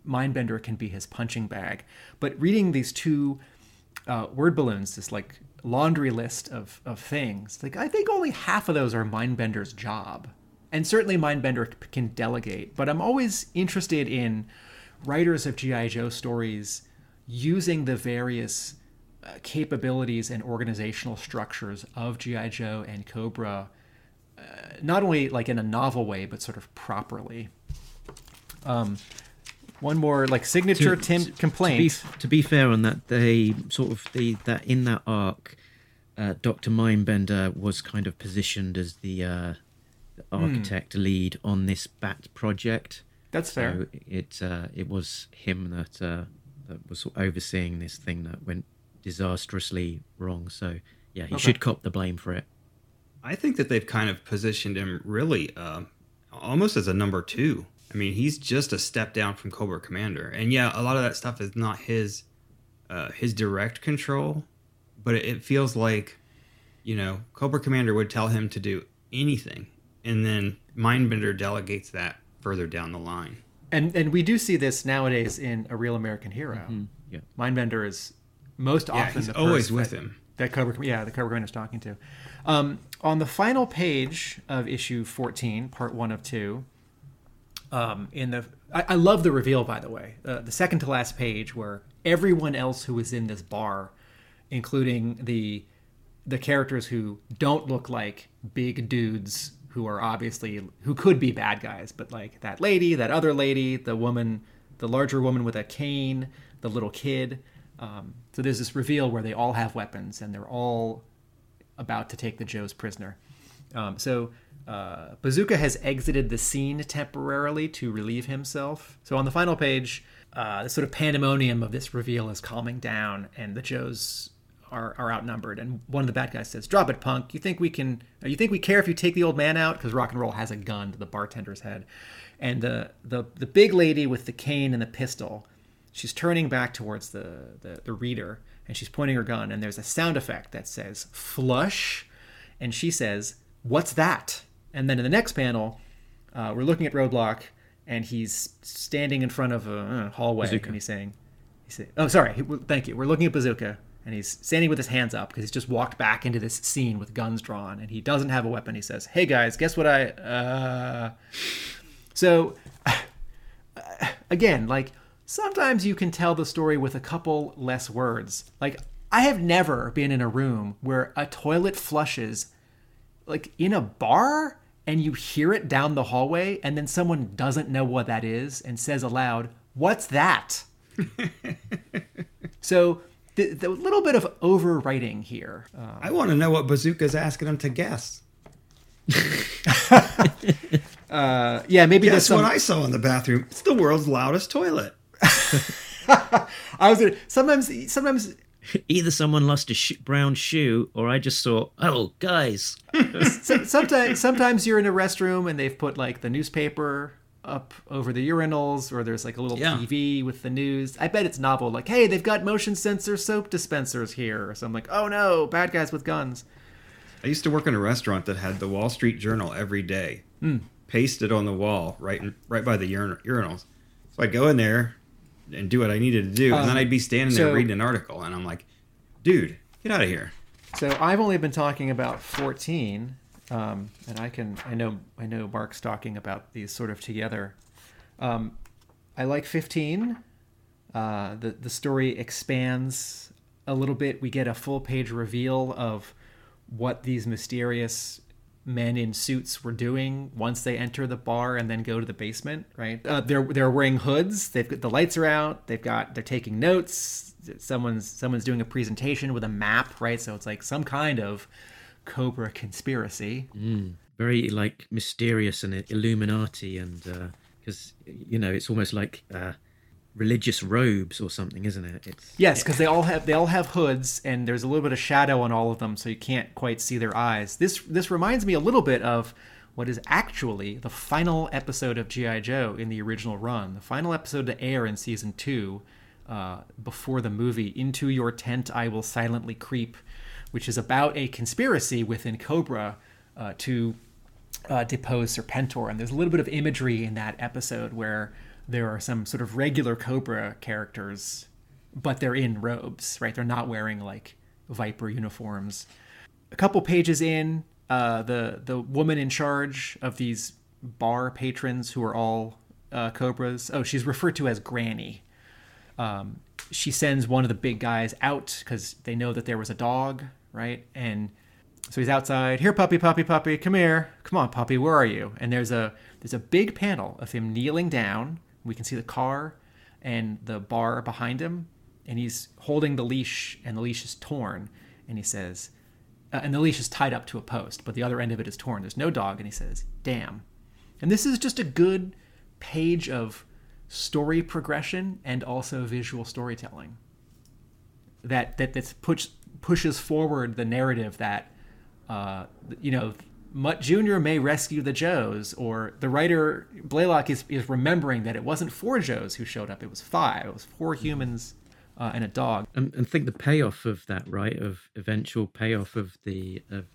Mindbender can be his punching bag. But reading these two uh, word balloons, this like laundry list of, of things, like I think only half of those are Mindbender's job. And certainly Mindbender can delegate. But I'm always interested in writers of G.I. Joe stories using the various uh, capabilities and organizational structures of G.I. Joe and Cobra not only like in a novel way, but sort of properly. Um, one more like signature To- Tim to- complaint. To be, to be fair on that, they sort of the that in that arc, uh, Doctor Mindbender was kind of positioned as the, uh, the architect lead on this Bat project. That's fair. So it uh, it was him that uh, that was overseeing this thing that went disastrously wrong. So yeah, he Okay. should cop the blame for it. I think that they've kind of positioned him really uh, almost as a number two. I mean, he's just a step down from Cobra Commander, and yeah, a lot of that stuff is not his uh, his direct control, but it, it feels like you know Cobra Commander would tell him to do anything, and then Mindbender delegates that further down the line. and and we do see this nowadays in a real American hero. Yeah. Mindbender is most Yeah, often he's the always with that- him. That Cobra, yeah, the Cobra Commander's talking to. Um, on the final page of issue 14, part one of two, um, in the I, I love the reveal by the way uh, the second to last page where everyone else who is in this bar including the the characters who don't look like big dudes who are obviously who could be bad guys but like that lady that other lady the woman the larger woman with a cane the little kid um, so there's this reveal where they all have weapons and they're all about to take the Joes prisoner. Um, so uh, Bazooka has exited the scene temporarily to relieve himself. So on the final page, uh, the sort of pandemonium of this reveal is calming down, and the Joes are, are outnumbered. And one of the bad guys says, "Drop it, punk! You think we can? You think we care if you take the old man out? Because rock and roll has a gun to the bartender's head." And the the the big lady with the cane and the pistol, she's turning back towards the, the, the reader and she's pointing her gun and there's a sound effect that says flush and she says what's that and then in the next panel uh, we're looking at roadblock and he's standing in front of a uh, hallway Bazooka. and he's saying he's saying oh sorry he- thank you we're looking at bazooka and he's standing with his hands up because he's just walked back into this scene with guns drawn and he doesn't have a weapon he says hey guys guess what i uh so again, like sometimes you can tell the story with a couple less words. Like I have never been in a room where a toilet flushes like in a bar and you hear it down the hallway and then someone doesn't know what that is and says aloud, "What's that?" so the, the little bit of overwriting here. Uh, I want to know what Bazooka's asking him to guess. uh, yeah, maybe that's some. what I saw in the bathroom? It's the world's loudest toilet. I was gonna, sometimes sometimes Either someone lost a sh- brown shoe, or I just saw, oh, guys. sometimes sometimes you're in a restroom and they've put like the newspaper up over the urinals, or there's like a little Yeah. TV with the news. I bet it's novel. Like, hey, they've got motion sensor soap dispensers here. So I'm like, oh no, bad guys with guns. I used to work in a restaurant that had the Wall Street Journal every day, Hmm. pasted on the wall right right by the urin- urinals. So I'd go in there and do what I needed to do, and then Um, I'd be standing there reading an article, and I'm like, "Dude, get out of here!" So I've only been talking about 14, um, and I can I know I know Mark's talking about these sort of together. Um, I like 15. Uh, the the story expands a little bit. We get a full page reveal of what these mysterious men in suits were doing once they enter the bar and then go to the basement. Right? Uh, they're they're wearing hoods. They've got the lights are out. They've got they're taking notes. Someone's someone's doing a presentation with a map. Right? So it's like some kind of Cobra conspiracy. very like mysterious and Illuminati, and because you know it's almost like uh, religious robes or something, isn't it? It's Yes, because they all have they all have hoods, and there's a little bit of shadow on all of them, so you can't quite see their eyes. This this reminds me a little bit of what is actually the final episode of GI Joe in the original run, the final episode to air in season two, uh, before the movie "Into Your Tent I Will Silently Creep," which is about a conspiracy within Cobra uh, to uh, depose Serpentor. And there's a little bit of imagery in that episode where there are some sort of regular Cobra characters, but they're in robes, right? They're not wearing like Viper uniforms. A couple pages in, uh, the the woman in charge of these bar patrons who are all uh, Cobras. Oh, she's referred to as Granny. Um, she sends one of the big guys out because they know that there was a dog, right? And so he's outside. Here, puppy, puppy, puppy, come here. Come on, puppy, where are you? And there's a there's a big panel of him kneeling down. We can see the car and the bar behind him, and he's holding the leash, and the leash is torn. And he says, uh, and the leash is tied up to a post, but the other end of it is torn. There's no dog, and he says, "Damn." And this is just a good page of story progression and also visual storytelling that that that's push, pushes forward the narrative that uh, you know Mutt Jr. may rescue the Joes, or the writer Blaylock is, is remembering that it wasn't four Joes who showed up; it was five. It was four humans uh, and a dog. and, and think the payoff of that, right? Of eventual payoff of the of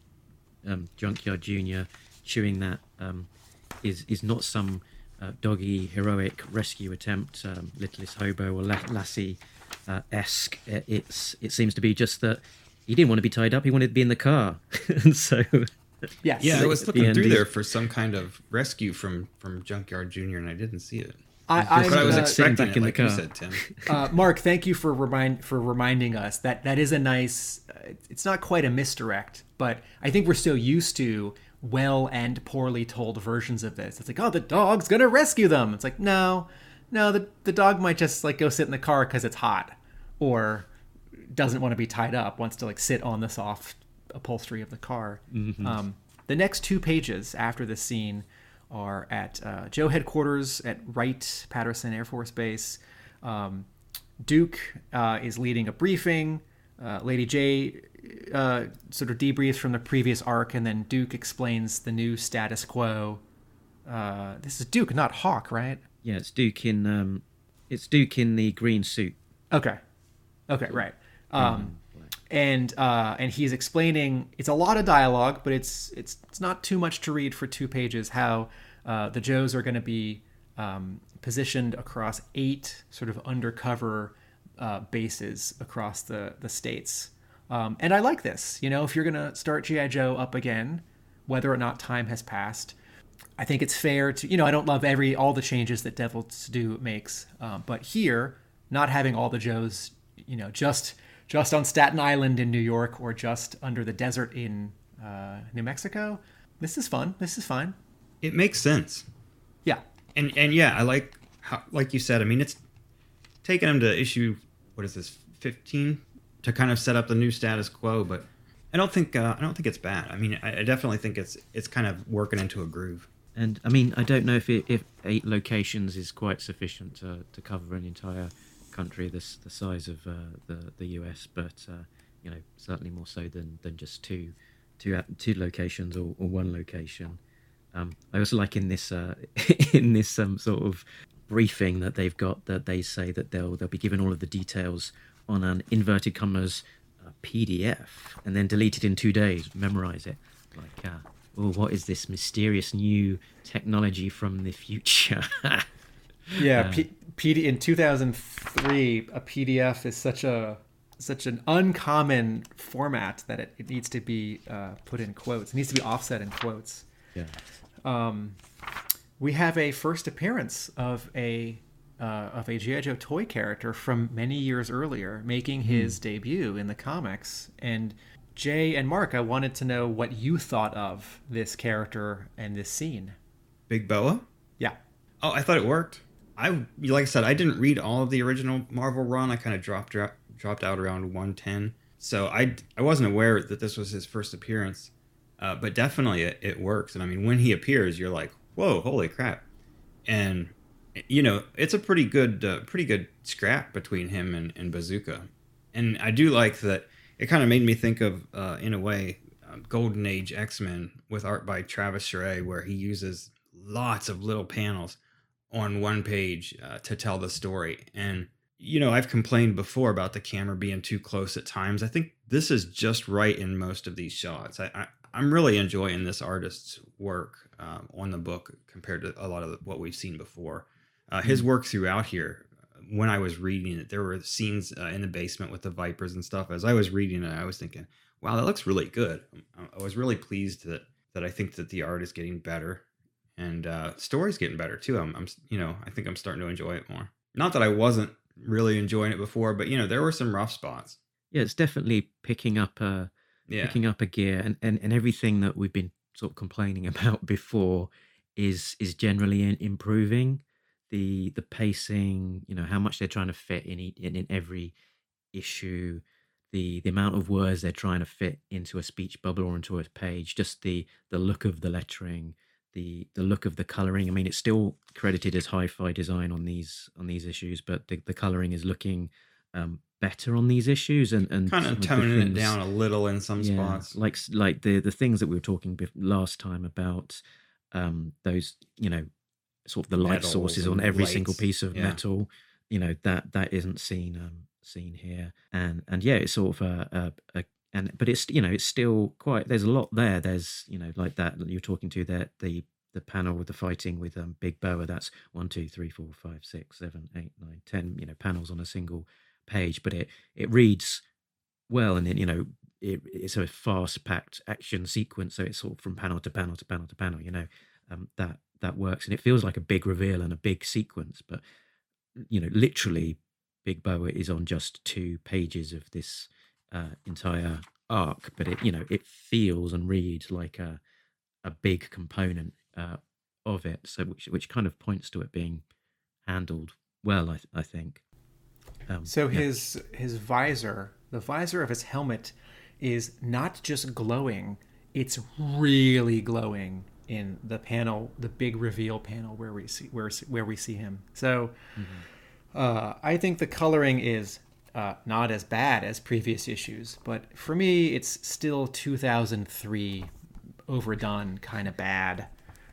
um, Junkyard Junior chewing that um, is is not some uh, doggy heroic rescue attempt, um, littlest hobo or La- lassie uh, esque. It's it seems to be just that he didn't want to be tied up; he wanted to be in the car, and so Yes. Yeah, I was At the looking end, through he's- there for some kind of rescue from from Junkyard Junior, and I didn't see it. I, But I was uh, expecting back it, in the like you said, Tim. uh, Mark, thank you for remind for reminding us that that is a nice. Uh, it's not quite a misdirect, but I think we're so used to well and poorly told versions of this. It's like, oh, the dog's gonna rescue them. It's like, no, no, the the dog might just like go sit in the car because it's hot, or doesn't want to be tied up, wants to like sit on the soft upholstery of the car. Um, the next two pages after this scene are at uh, Joe headquarters at Wright Patterson Air Force Base. Um, Duke uh, is leading a briefing. Uh, Lady Jaye uh, sort of debriefs from the previous arc, and then Duke explains the new status quo. Uh, this is Duke, not Hawk, right? yeah, it's Duke in um, it's Duke in the green suit. Okay. Okay, right. Um, and uh, and he's explaining it's a lot of dialogue, but it's it's it's not too much to read for two pages. How uh, the Joes are going to be um, positioned across eight sort of undercover uh, bases across the the states. Um, and I like this. You know, if you're going to start GI Joe up again, whether or not time has passed, I think it's fair to you know I don't love every all the changes that Devil's Due makes, um, but here not having all the Joes you know just just on Staten Island in New York or just under the desert in uh, New Mexico. This is fun. This is fine. It makes sense. Yeah. And and yeah, I like how like you said. I mean, it's taken them to issue what is this fifteen to kind of set up the new status quo, but I don't think uh, I don't think it's bad. I mean, I, I definitely think it's it's kind of working into a groove. And I mean, I don't know if it, if eight locations is quite sufficient to, to cover an entire country this the size of uh, the the US, but uh, you know certainly more so than, than just two two at- two locations or, or one location. Um, I also like in this uh, in this um, sort of briefing that they've got that they say that they'll they'll be given all of the details on an inverted commas uh, PDF and then deleted in two days. Memorize it. Like, uh, oh, what is this mysterious new technology from the future? yeah, P- PD in 2003, a PDF is such a such an uncommon format that it, it needs to be uh, put in quotes. It needs to be offset in quotes. Yeah. Um, we have a first appearance of a uh, of a GI Joe toy character from many years earlier, making his debut in the comics. And Jay and Mark, I wanted to know what you thought of this character and this scene. Big Boa. Yeah. Oh, I thought it worked. I like I said, I didn't read all of the original Marvel run. I kind of dropped dro- dropped out around 110, so I I wasn't aware that this was his first appearance. Uh, but definitely it, it works, and I mean when he appears, you're like, whoa, holy crap! And you know it's a pretty good uh, pretty good scrap between him and, and Bazooka, and I do like that. It kind of made me think of, uh, in a way, uh, Golden Age X Men with art by Travis Charest, where he uses lots of little panels on one page uh, to tell the story. And, you know, I've complained before about the camera being too close at times. I think this is just right in most of these shots. I, I, I'm really enjoying this artist's work uh, on the book compared to a lot of what we've seen before. Uh, his work throughout here, when I was reading it, there were scenes uh, in the basement with the Vipers and stuff. As I was reading it, I was thinking, wow, that looks really good. I was really pleased that, that I think that the art is getting better and uh, story's getting better too. I'm, I'm, you know, I think I'm starting to enjoy it more. Not that I wasn't really enjoying it before, but you know, there were some rough spots. Yeah, it's definitely picking up a Yeah. picking up a gear, and, and and everything that we've been sort of complaining about before is is generally in, improving. The the pacing, you know, how much they're trying to fit in each, in, in every issue, the the amount of words they're trying to fit into a speech bubble or into a page, just the the look of the lettering, the the look of the coloring. I mean, it's still credited as hi-fi design on these on these issues, but the, the coloring is looking um, better on these issues and and Kind of toning it things- down a little in some yeah, spots. like like the the things that we were talking last time about um those you know sort of the light Metals sources on every single piece of yeah. metal you know that that isn't seen um seen here and and yeah it's sort of a, a, a and but it's you know it's still quite there's a lot there. There's you know like that you're talking to that the the panel with the fighting with um big boa that's one two three four five six seven eight nine ten you know panels on a single page but it it reads well and then you know it, it's a fast packed action sequence so it's sort of from panel to panel to panel to panel you know um, that that works and it feels like a big reveal and a big sequence but you know literally big boa is on just two pages of this uh, entire arc but it you know it feels and reads like a a big component uh, of it so which which kind of points to it being handled well i, th- I think um, So yeah. his his visor, the visor of his helmet, is not just glowing; it's really glowing in the panel, the big reveal panel where we see where where we see him. So, uh, I think the coloring is uh, not as bad as previous issues, but for me, it's still 2003 overdone, kind of bad.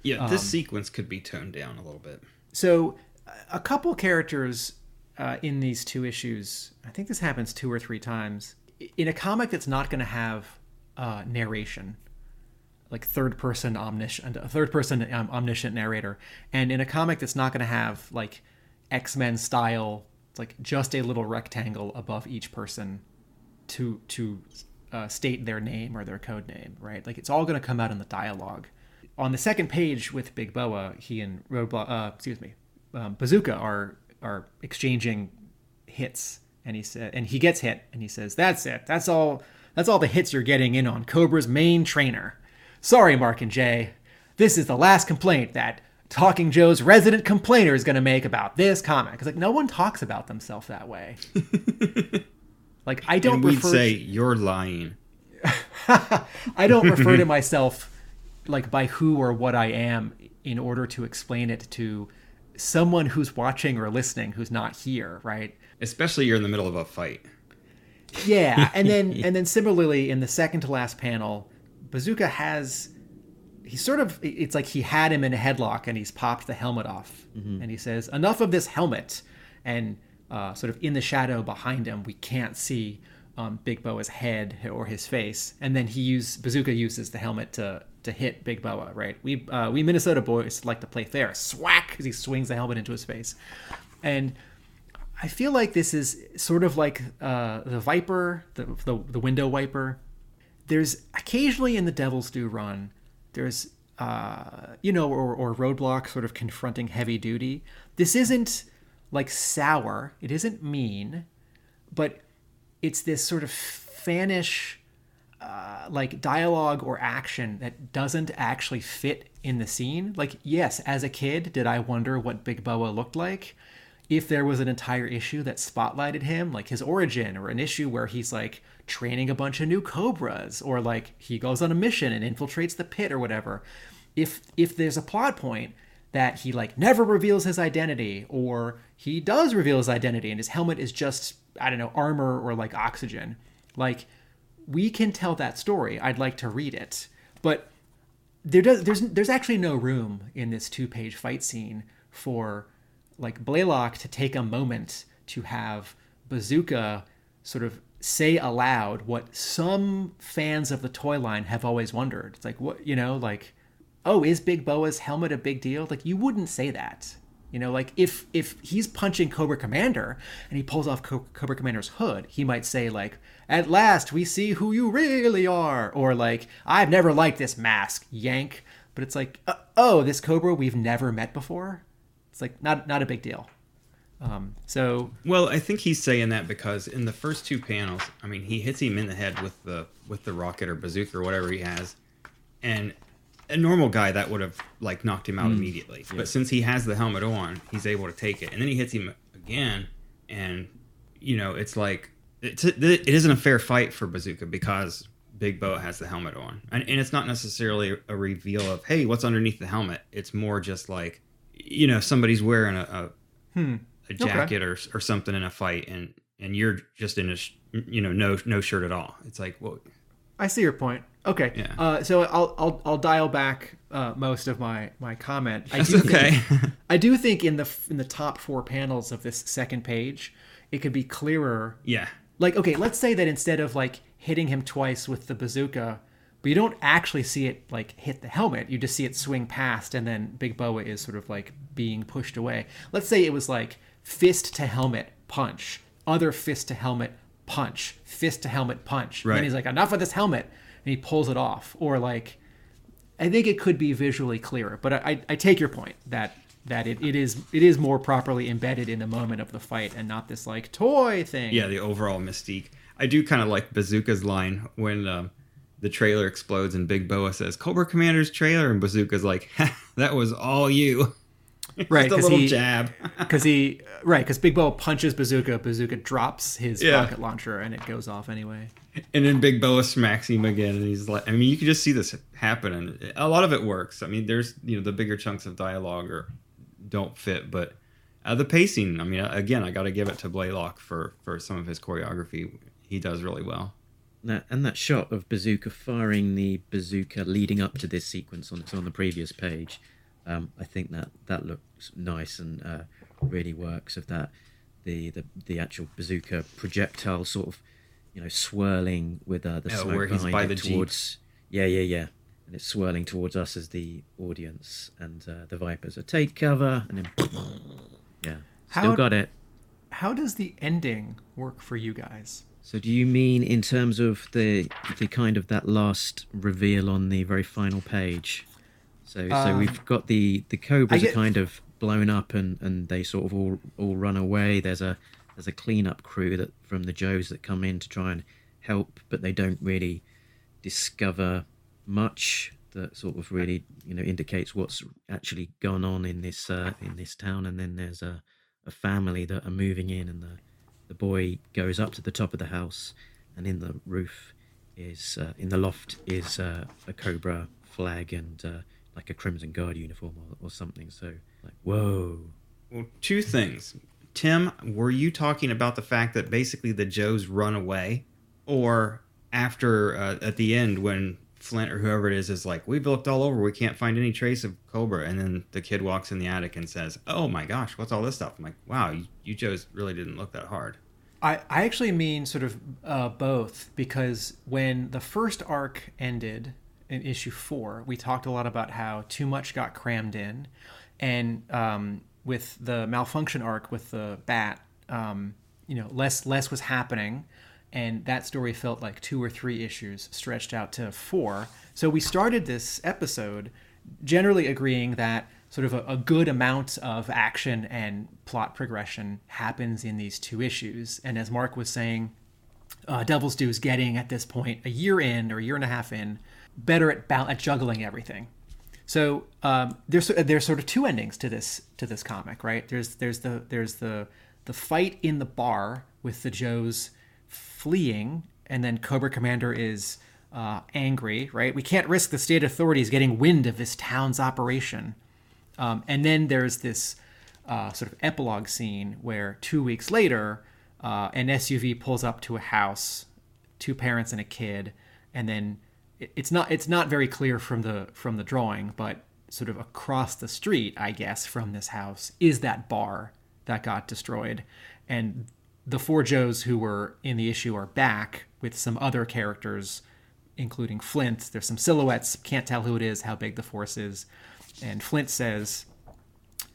Yeah, this Um, sequence could be toned down a little bit. So, a couple characters uh, in these two issues, I think this happens two or three times. In a comic that's not going to have uh, narration, like third person omniscient, a third person um, omniscient narrator, and in a comic that's not going to have like X Men style, like just a little rectangle above each person to to uh, state their name or their code name, right? Like it's all going to come out in the dialogue. On the second page with Big Boa, he and Roadblock, uh, excuse me, um, Bazooka are are exchanging hits, and he said, and he gets hit, and he says, "That's it. That's all. That's all the hits you're getting in on Cobra's main trainer." Sorry, Mark and Jay. This is the last complaint that Talking Joe's resident complainer is going to make about this comic. Because like no one talks about themselves that way. like I don't and we'd refer say you're lying. I don't refer to myself like by who or what I am in order to explain it to someone who's watching or listening who's not here, right? Especially you're in the middle of a fight. Yeah, and then and then similarly in the second to last panel, Bazooka has he's sort of it's like he had him in a headlock and he's popped the helmet off. Mm-hmm. and he says enough of this helmet. And uh, sort of in the shadow behind him we can't see um, big boa's head or his face. And then he use bazooka uses the helmet to to hit big boa right? We uh, we minnesota boys like to play fair. Swack! As he swings the helmet into his face. And I feel like this is sort of like uh, the Viper, the, the the window wiper. There's occasionally in the Devil's Due run, there's uh, you know, or, or roadblock sort of confronting heavy duty. This isn't like sour. It isn't mean, but it's this sort of fanish uh, like dialogue or action that doesn't actually fit in the scene. Like, yes, as a kid, did I wonder what Big Boa looked like? If there was an entire issue that spotlighted him, like his origin, or an issue where he's like training a bunch of new cobras, or like he goes on a mission and infiltrates the pit or whatever. If if there's a plot point that he like never reveals his identity, or he does reveal his identity and his helmet is just I don't know armor or like oxygen, like we can tell that story. I'd like to read it, but there does there's there's actually no room in this two page fight scene for like Blaylock to take a moment to have Bazooka sort of say aloud what some fans of the toy line have always wondered. It's like what you know, like, oh, is Big Boa's helmet a big deal? Like you wouldn't say that. You know, like if if he's punching Cobra Commander and he pulls off Co- Cobra Commander's hood, he might say like, "At last we see who you really are," or like, "I've never liked this mask, yank." But it's like, uh, oh, this Cobra we've never met before. It's like not not a big deal. Um, so Well, I think he's saying that because in the first two panels, I mean, he hits him in the head with the with the rocket or bazooka or whatever he has, and a normal guy that would have like knocked him out immediately. But since he has the helmet on, he's able to take it, and then he hits him again, and you know, it's like it's, it isn't a fair fight for bazooka because Big Boa has the helmet on, and, and it's not necessarily a reveal of hey, what's underneath the helmet. It's more just like you know, somebody's wearing a, a a jacket or or something in a fight, and and you're just in a sh- you know no no shirt at all. It's like well, I see your point. Okay. Yeah. Uh, so I'll I'll I'll dial back uh, most of my my comment. I That's do okay. Think, I do think in the in the top four panels of this second page, it could be clearer. yeah, Like okay, let's say that instead of like hitting him twice with the bazooka, but you don't actually see it like hit the helmet. You just see it swing past, and then Big Boa is sort of like being pushed away. Let's say it was like fist to helmet punch, other fist to helmet punch, fist to helmet punch. And Right. then he's like, enough of this helmet, and he pulls it off. Or like, I think it could be visually clearer. But I, I, I take your point that that it, it is it is more properly embedded in the moment of the fight and not this like toy thing. yeah. The overall mystique. I do kind of like Bazooka's line when um, the trailer explodes and Big Boa says Cobra Commander's trailer, and Bazooka's like, "That was all you." right. Just a Because little he jab. because he right because Big Boa punches Bazooka. Bazooka drops his Yeah. rocket launcher and it goes off anyway. And then Big Boa smacks him again, and he's like, I mean, you can just see this happening. A lot of it works. I mean, there's, you know, the bigger chunks of dialogue or don't fit, but uh, the pacing, I mean, again, I got to give it to Blaylock for, for some of his choreography. He does really well. That, and that shot of Bazooka firing the bazooka leading up to this sequence on, on the previous page, um, I think that that looks nice and uh, really works. Of that, the, the the actual bazooka projectile sort of, you know, swirling with uh, the Oh, smoke behind by it the Jeep. towards. Yeah, yeah, yeah. And it's swirling towards us as the audience, and uh, the Vipers are take cover, and then yeah, still How- got it. How does the ending work for you guys? So do you mean in terms of the the kind of that last reveal on the very final page? So so Um, we've got the the cobras get- are kind of blown up and and they sort of all all run away. There's a there's a cleanup crew that from the Joes that come in to try and help, but they don't really discover much that sort of really you know indicates what's actually gone on in this uh, in this town. And then there's a a family that are moving in, and the the boy goes up to the top of the house, and in the roof is uh, in the loft is uh, a cobra flag and uh, like a crimson guard uniform or, or something. So like whoa, Well, two things. Tim, were you talking about the fact that basically the Joes run away? Or after, uh, at the end, when Flint or whoever it is is like, we've looked all over, we can't find any trace of Cobra, and then the kid walks in the attic and says, "Oh my gosh, what's all this stuff?" I'm like, "Wow, you, you Joes really didn't look that hard." I, I actually mean sort of uh, both because when the first arc ended in issue four, we talked a lot about how too much got crammed in, and um, with the malfunction arc with the bat, um, you know, less less was happening, and that story felt like two or three issues stretched out to four. So we started this episode generally agreeing that sort of a, a, good amount of action and plot progression happens in these two issues. And as Mark was saying, uh, Devil's Due is getting at this point a year in or a year and a half in better at, ba- at juggling everything. So um, there's there's sort of two endings to this to this comic, right? There's there's the there's the the fight in the bar with the Joes fleeing, and then Cobra Commander is uh, angry, right? We can't risk the state authorities getting wind of this town's operation. Um, and then there's this uh, sort of epilogue scene where two weeks later, uh, an SUV pulls up to a house, two parents and a kid, and then it's not it's not very clear from the from the drawing, but sort of across the street, I guess, from this house is that bar that got destroyed, and the four Joes who were in the issue are back with some other characters, including Flint. There's some silhouettes, can't tell who it is, how big the force is. And Flint says,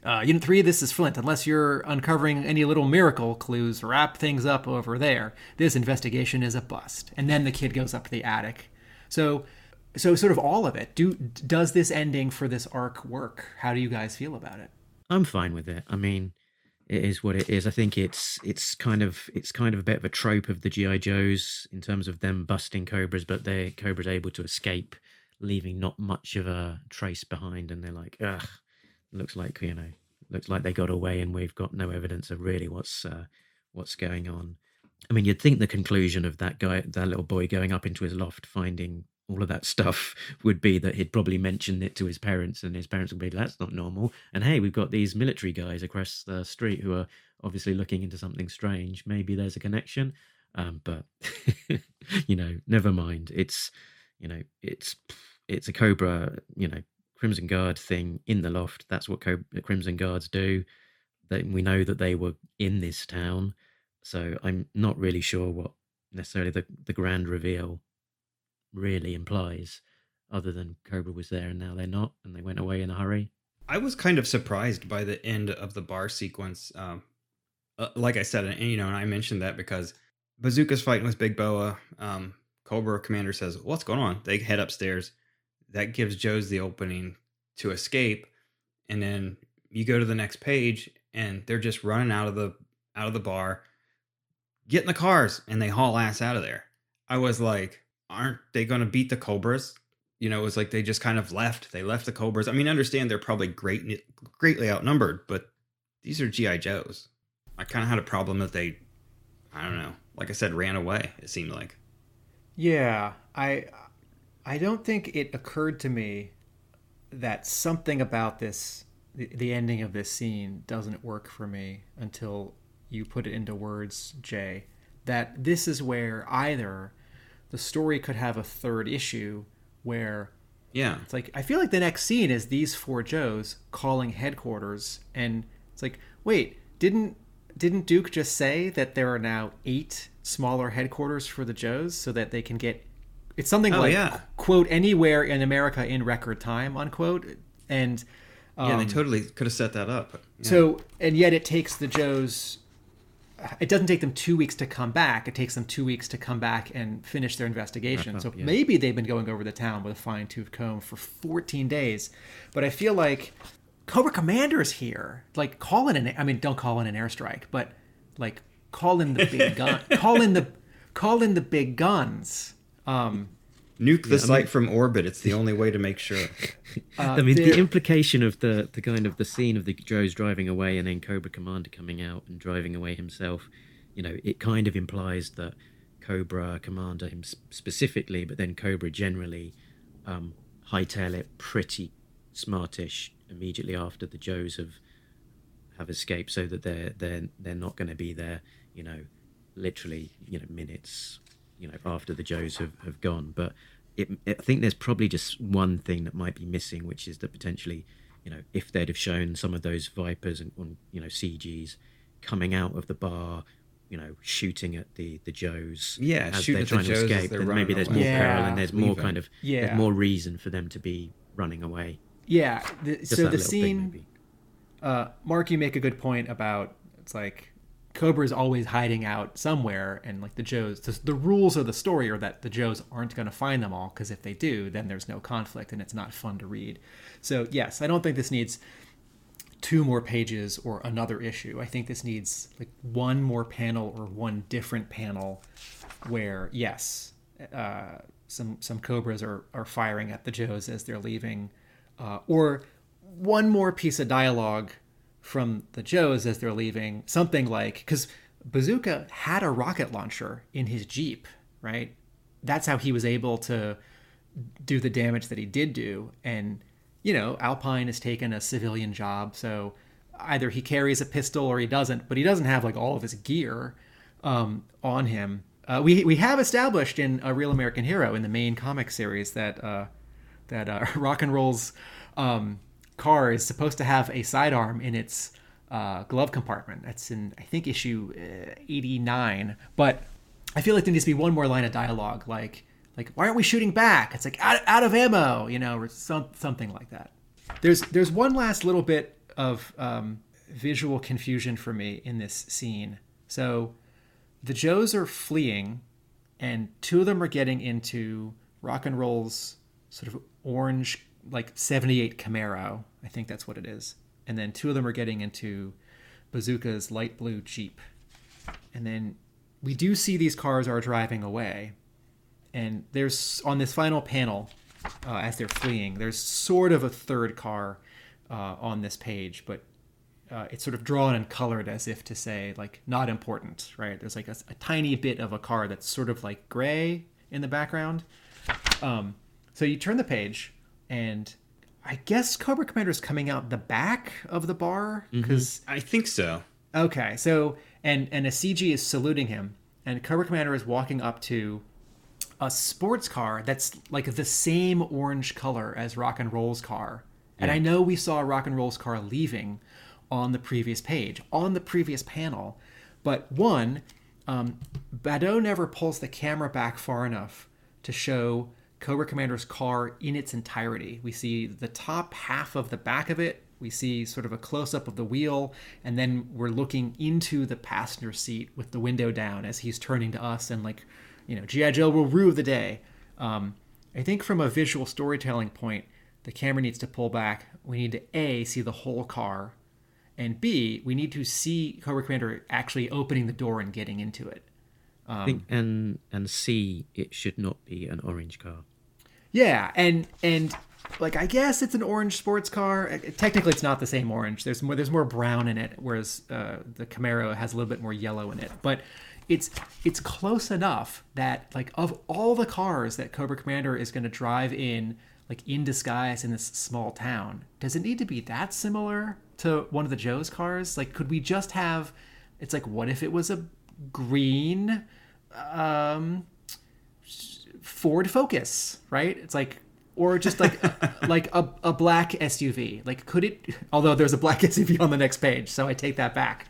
uh, Unit 3, this is Flint. Unless you're uncovering any little miracle clues, wrap things up over there. This investigation is a bust. And then the kid goes up to the attic. So, so sort of all of it. Do does this ending for this arc work? How do you guys feel about it? I'm fine with it. I mean, it is what it is. I think it's it's kind of it's kind of a bit of a trope of the GI Joes in terms of them busting cobras, but they cobras able to escape, leaving not much of a trace behind, and they're like, ugh, looks like you know, looks like they got away, and we've got no evidence of really what's uh, what's going on. I mean, you'd think the conclusion of that guy, that little boy going up into his loft, finding all of that stuff would be that he'd probably mentioned it to his parents and his parents would be that's not normal. And hey we've got these military guys across the street who are obviously looking into something strange. Maybe there's a connection um, but you know never mind. It's you know it's it's a cobra you know crimson guard thing in the loft. That's what crimson guards do. That we know that they were in this town so i'm not really sure what necessarily the, the grand reveal really implies, other than Cobra was there and now they're not, and they went away in a hurry. I was kind of surprised by the end of the bar sequence. Um, uh, like I said, and you know, and I mentioned that because Bazooka's fighting with Big Boa. Um, Cobra Commander says, "What's going on?" They head upstairs. That gives Joe's the opening to escape, and then you go to the next page, and they're just running out of the out of the bar, get in the cars, and they haul ass out of there. I was like, aren't they going to beat the Cobras? You know, it was like they just kind of left. They left the Cobras. I mean, understand they're probably great, greatly outnumbered, but these are GI Joes. I kind of had a problem that they, I don't know, like I said, ran away. It seemed like. Yeah, I, I don't think it occurred to me that something about this, the ending of this scene, doesn't work for me until you put it into words, Jay. That this is where either the story could have a third issue where yeah it's like i feel like the next scene is these four joes calling headquarters and it's like wait didn't didn't duke just say that there are now eight smaller headquarters for the joes so that they can get it's something oh, like yeah. quote anywhere in america in record time unquote and um, yeah they um, totally could have set that up yeah. so and yet it takes the joes it doesn't take them two weeks to come back. It takes them two weeks to come back and finish their investigation. Up, so yeah. maybe they've been going over the town with a fine tooth comb for 14 days. But I feel like Cobra Commander is here. Like, call in an, I mean, don't call in an airstrike, but like, call in the big gun, call in the, call in the big guns. Um, Nuke the yeah, site I mean, from orbit. It's the only way to make sure. Uh, I mean, the implication of the the kind of the scene of the Joe's driving away and then Cobra Commander coming out and driving away himself. You know, it kind of implies that Cobra Commander him specifically, but then Cobra generally, um, hightail it pretty smartish immediately after the Joes have have escaped, so that they're they're they're not going to be there. You know, literally, you know, minutes you know after the Joes have, have gone. But it, I think there's probably just one thing that might be missing, which is that potentially, you know, if they'd have shown some of those Vipers and, on you know CGs coming out of the bar, you know, shooting at the the Joes, Yeah, as they're at the trying to Joes escape, then maybe there's away. more Yeah. peril and there's more Leaving. kind of Yeah. there's more reason for them to be running away. Yeah. The, so the little thing, scene, uh, Mark, you make a good point about it's like Cobra's always hiding out somewhere, and like the Joes, the, the rules of the story are that the Joes aren't going to find them all because if they do, then there's no conflict and it's not fun to read. So yes, I don't think this needs two more pages or another issue. I think this needs like one more panel or one different panel where yes, uh, some some cobras are are firing at the Joes as they're leaving, uh, or one more piece of dialogue from the Joes as they're leaving, something like because Bazooka had a rocket launcher in his Jeep, right? That's how he was able to do the damage that he did do. And, you know, Alpine has taken a civilian job, so either he carries a pistol or he doesn't, but he doesn't have like all of his gear um, on him. Uh, we, we have established in a Real American Hero in the main comic series that uh, that uh, rock and roll's um, car is supposed to have a sidearm in its uh, glove compartment. That's in I think issue uh, 89. But I feel like there needs to be one more line of dialogue, like like why aren't we shooting back? It's like out, out of ammo, you know, or some, something like that. There's there's one last little bit of um, visual confusion for me in this scene. So the Joes are fleeing, and two of them are getting into rock and roll's sort of orange, like 78 Camaro. I think that's what it is. And then two of them are getting into Bazooka's light blue Jeep. And then we do see these cars are driving away. And there's on this final panel, uh, as they're fleeing, there's sort of a third car uh, on this page, but uh, it's sort of drawn and colored as if to say like not important right there's like a, a tiny bit of a car that's sort of like gray in the background um, so you turn the page and i guess cobra commander is coming out the back of the bar because I think so. okay so and and a cg is saluting him and cobra commander is walking up to a sports car that's like the same orange color as rock and roll's car and i know we saw rock and roll's car leaving on the previous page, on the previous panel. But one, um, Badeaux never pulls the camera back far enough to show Cobra Commander's car in its entirety. We see the top half of the back of it. We see sort of a close up of the wheel, and then we're looking into the passenger seat with the window down as he's turning to us and like, you know, G.I. Joe will rue the day. Um, I think from a visual storytelling point, the camera needs to pull back. We need to A, see the whole car, and B, we need to see Cobra Commander actually opening the door and getting into it. I think and and C, it should not be an orange car. Yeah, and and like I guess it's an orange sports car. Uh, Technically, it's not the same orange. There's more there's more brown in it, whereas uh, the Camaro has a little bit more yellow in it. But it's it's close enough that like of all the cars that Cobra Commander is going to drive in, like in disguise in this small town, does it need to be that similar to one of the Joe's cars? Like, could we just have? It's like, what if it was a green? Um, Ford Focus, right? It's like, or just like like a, a black SUV. Like, could it? Although there's a black SUV on the next page, so I take that back.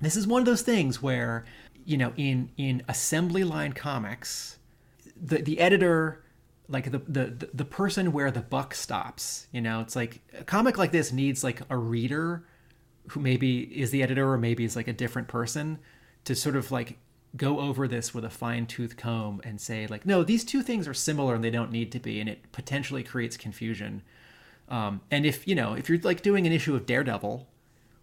This is one of those things where, you know, in in assembly line comics, the the editor, like the the the person where the buck stops. You know, it's like a comic like this needs like a reader who maybe is the editor or maybe is like a different person to sort of like go over this with a fine-tooth comb and say like no these two things are similar and they don't need to be and it potentially creates confusion. Um, and if you know if you're like doing an issue of daredevil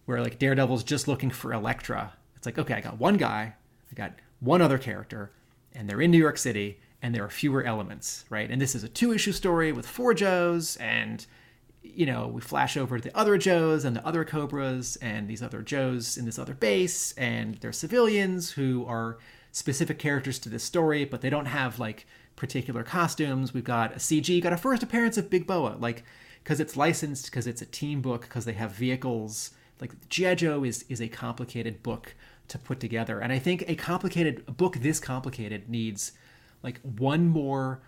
where like daredevil's just looking for Elektra, it's like okay i got one guy i got one other character and they're in new york city and there are fewer elements right? And this is a two issue story with four joes and you know, we flash over to the other Joes and the other Cobras and these other Joes in this other base, and they're civilians who are specific characters to this story, but they don't have like particular costumes. We've got a CG, got a first appearance of Big Boa, like because it's licensed, because it's a team book, because they have vehicles. Like G.I. Joe is is a complicated book to put together, and I think a complicated a book this complicated needs like one more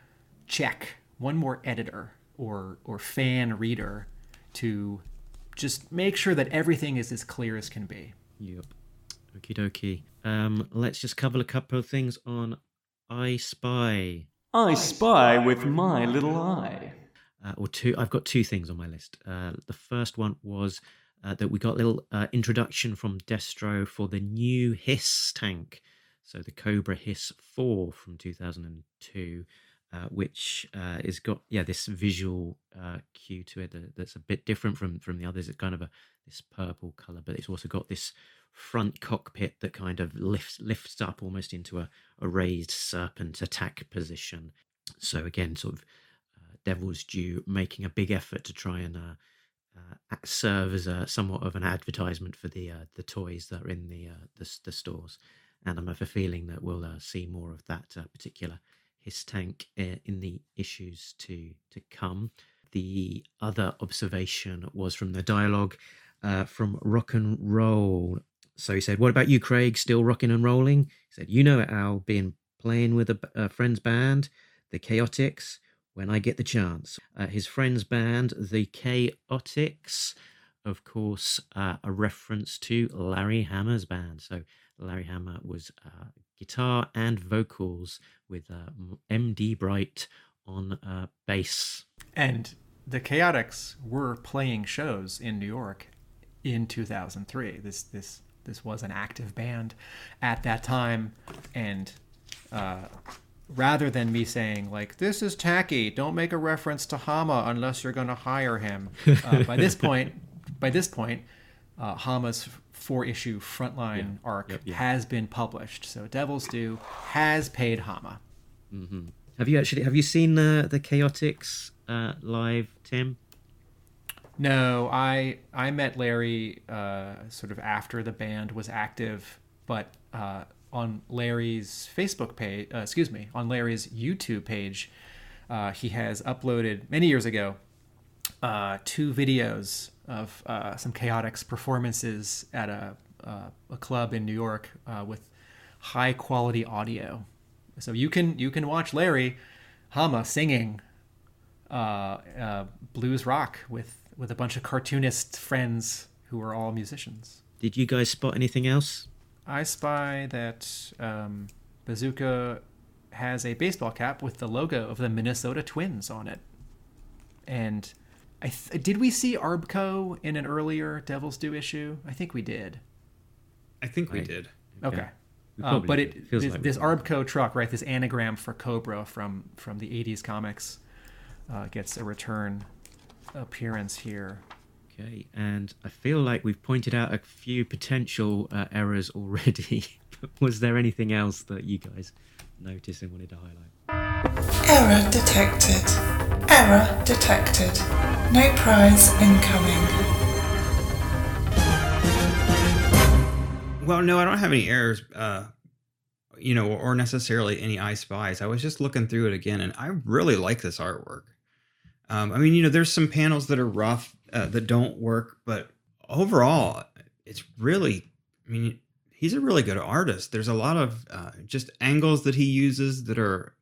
check, one more editor or or fan reader to just make sure that everything is as clear as can be. Yep. Okie dokie. Um, let's just cover a couple of things on I Spy. I spy with my little eye. Uh, or two. I've got two things on my list. Uh, the first one was uh, that we got a little uh, introduction from Destro for the new Hiss tank. So the Cobra Hiss 4 from 2002, uh, which uh, is got yeah this visual uh, cue to it that, that's a bit different from from the others. It's kind of a this purple color, but it's also got this front cockpit that kind of lifts lifts up almost into a, a raised serpent attack position. So again, sort of uh, Devil's Due making a big effort to try and uh, uh, serve as a somewhat of an advertisement for the uh, the toys that are in the, the the stores, and I'm have a feeling that we'll see more of that particular Hiss tank uh, in the issues to to come. The other observation was from the dialogue uh, from Rock and Roll. So he said, "What about you, Craig? Still rocking and rolling?" He said, "You know Al. Being playing with a, a friend's band, the Chaotix." when I get the chance. Uh, his friend's band, the Chaotix, of course, uh, a reference to Larry Hama's band. So Larry Hammer was uh, guitar and vocals with uh, MD Bright on uh, bass. And the Chaotix were playing shows in New York in 2003. This this this was an active band at that time, and uh, rather than me saying like this is tacky don't make a reference to hama unless you're going to hire him uh, by this point by this point uh, hama's four issue frontline Yeah. arc Yep, yeah. has been published so devil's due has paid hama hmm Have you actually have you seen uh, the Chaotix uh, live, Tim? no i i met larry uh, sort of after the band was active but uh, on larry's facebook page uh, excuse me on larry's youtube page uh, he has uploaded many years ago uh, two videos of uh, some chaotics performances at a, uh, a club in New York uh, with high quality audio. So you can you can watch Larry Hama singing uh, uh, blues rock with with a bunch of cartoonist friends who are all musicians. Did you guys spot anything else? I spy that um, Bazooka has a baseball cap with the logo of the Minnesota Twins on it. And th- did we see Arbco in an earlier Devil's Due issue? I think we did. I think we Right. did. Okay. We Uh, but did. it Feels this, like this. Arbco truck, right? This anagram for Cobra from from the '80s comics uh, gets a return appearance here. Okay, and I feel like we've pointed out a few potential uh, errors already. Was there anything else that you guys noticed and wanted to highlight? Error detected. Error detected. No prize incoming. Well, no, I don't have any errors, uh, you know, or necessarily any I spies. I was just looking through it again, and I really like this artwork. Um, I mean, you know, there's some panels that are rough uh, that don't work, but overall, it's really. I mean, he's a really good artist. There's a lot of uh, just angles that he uses that are,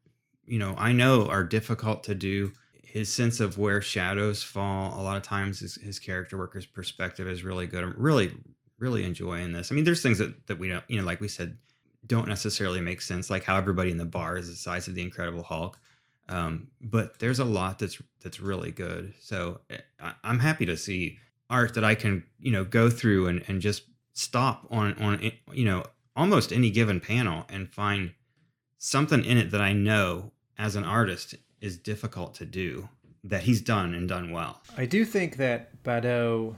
you know, I know are difficult to do. His sense of where shadows fall, a lot of times his, his character worker's perspective is really good. I'm really, really enjoying this. I mean, there's things that, that we don't, you know, like we said, don't necessarily make sense, like how everybody in the bar is the size of the Incredible Hulk. Um, but there's a lot that's that's really good. So eh, I, I'm happy to see art that I can, you know, go through and, and just stop on on eh, you know almost any given panel and find something in it that I know as an artist is difficult to do that he's done and done well. I do think that Badeaux,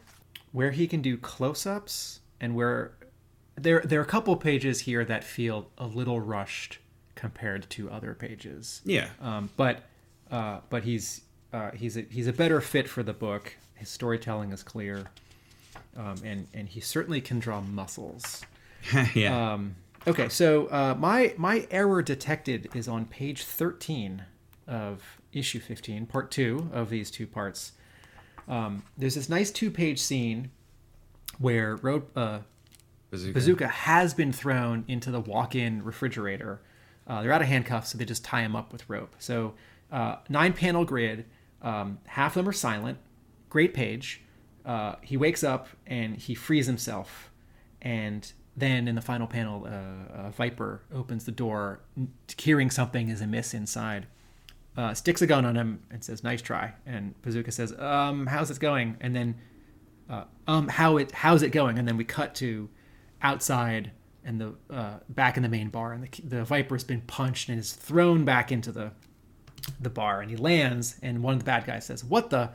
where he can do close-ups and where there there are a couple pages here that feel a little rushed compared to other pages. Yeah. Um, but uh, but he's uh, he's a, he's a better fit for the book. His storytelling is clear, um, and and he certainly can draw muscles. yeah. Um, okay, so uh, my my error detected is on page thirteen of issue fifteen, part two of these two parts. Um, there's this nice two-page scene where Road uh, Bazooka. Bazooka has been thrown into the walk-in refrigerator. Uh, they're out of handcuffs, so they just tie him up with rope. So uh, nine panel grid. Um, half of them are silent. Great page. Uh, he wakes up and he frees himself, and then in the final panel, uh, Viper opens the door, hearing something is amiss inside. Uh, sticks a gun on him and says, "Nice try." And Bazooka says, "Um, how's it going?" And then, uh, "Um, how it how's it going?" And then we cut to outside and the uh, back in the main bar, and the the Viper's been punched and is thrown back into the the bar, and he lands, and one of the bad guys says, "What the?"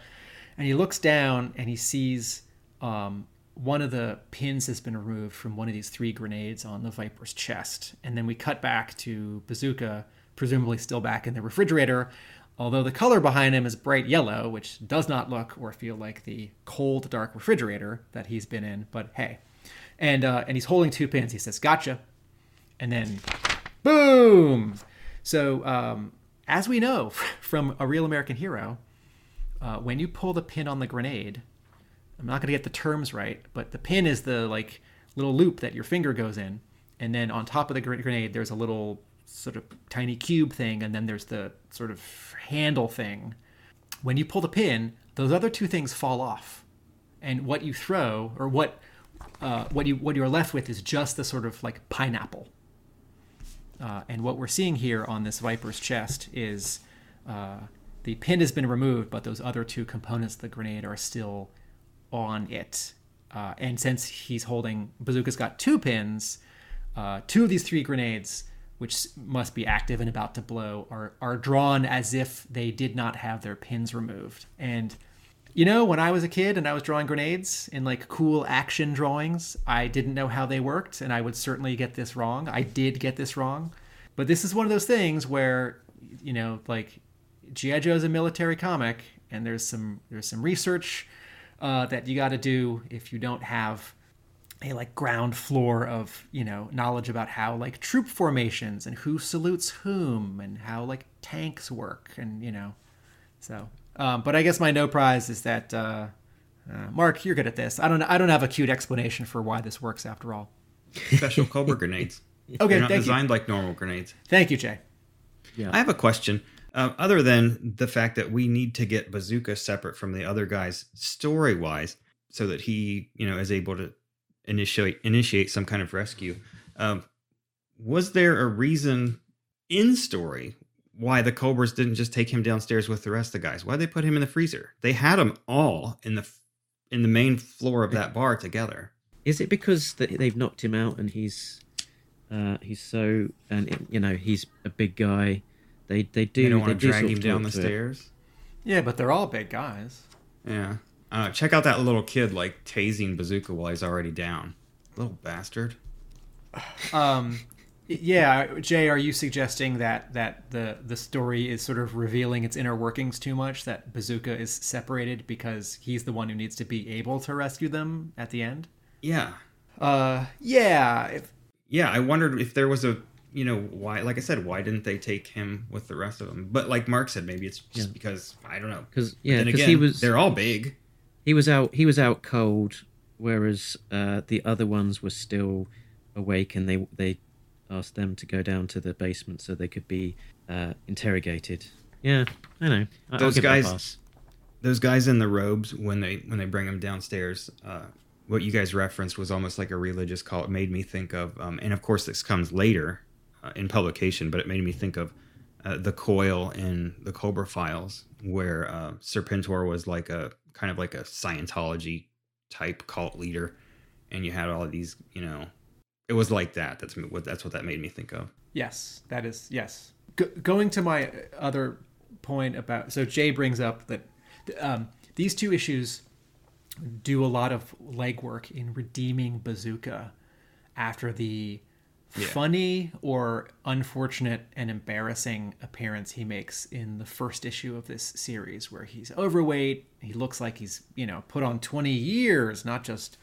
And he looks down and he sees um, one of the pins has been removed from one of these three grenades on the Viper's chest. And then we cut back to Bazooka, presumably still back in the refrigerator, although the color behind him is bright yellow, which does not look or feel like the cold, dark refrigerator that he's been in. But hey. And, uh, and he's holding two pins. He says, Gotcha. And then, boom. So, um, as we know from A Real American Hero, uh, when you pull the pin on the grenade, I'm not going to get the terms right, but the pin is the like little loop that your finger goes in, and then on top of the grenade there's a little sort of tiny cube thing, and then there's the sort of handle thing. When you pull the pin, those other two things fall off, and what you throw or what uh, what you what you're left with is just the sort of like pineapple. Uh, and what we're seeing here on this viper's chest is uh, the pin has been removed, but those other two components of the grenade are still on it. Uh, and since he's holding, Bazooka's got two pins, uh, two of these three grenades, which must be active and about to blow, are, are drawn as if they did not have their pins removed. And, you know, when I was a kid and I was drawing grenades in like cool action drawings, I didn't know how they worked, and I would certainly get this wrong. I did get this wrong. But this is one of those things where, you know, like G.I. Joe is a military comic, and there's some there's some research uh, that you got to do if you don't have a like ground floor of you know knowledge about how like troop formations and who salutes whom and how like tanks work and you know so um, but i guess my no prize is that uh, uh, mark you're good at this. I don't i don't have a cute explanation for why this works after all. Special cobra grenades. Okay They're not thank designed you. like normal grenades. Thank you jay. Yeah. I have a question. Uh, other than the fact that we need to get Bazooka separate from the other guys story wise, so that he you know is able to initiate initiate some kind of rescue. Um, was there a reason in story why the Cobras didn't just take him downstairs with the rest of the guys? Why they put him in the freezer? They had them all in the in the main floor of that bar together. Is it because that they've knocked him out and he's uh, he's so and you know he's a big guy? They they do. They don't they want to do drag him down the to it. stairs. yeah but they're all big guys Yeah. Uh, check out that little kid like tasing Bazooka while he's already down. Little bastard. um yeah jay are you suggesting that that the the story is sort of revealing its inner workings too much that bazooka is separated because he's the one who needs to be able to rescue them at the end Yeah. uh yeah if, Yeah, I wondered if there was a, you know, why, like I said, why didn't they take him with the rest of them? But like Mark said, maybe it's just Yeah. because, I don't know. Because yeah, because he was they're all big. He was out he was out cold, whereas uh, the other ones were still awake, and they they asked them to go down to the basement so they could be uh, interrogated. Yeah, I know. I- Those give it a guys, those guys in the robes when they when they bring him downstairs. Uh, what you guys referenced was almost like a religious call. It made me think of, um, and of course this comes later uh, in publication, but it made me think of uh, the Coil in the Cobra Files, where uh, Serpentor was like a kind of like a Scientology type cult leader, and you had all these, you know, it was like that. That's what that's what that made me think of. yes that is yes Go, going to my other point about so jay brings up that um, these two issues do a lot of legwork in redeeming bazooka after the Yeah. funny or unfortunate and embarrassing appearance he makes in the first issue of this series where he's overweight he looks like he's you know put on 20 years not just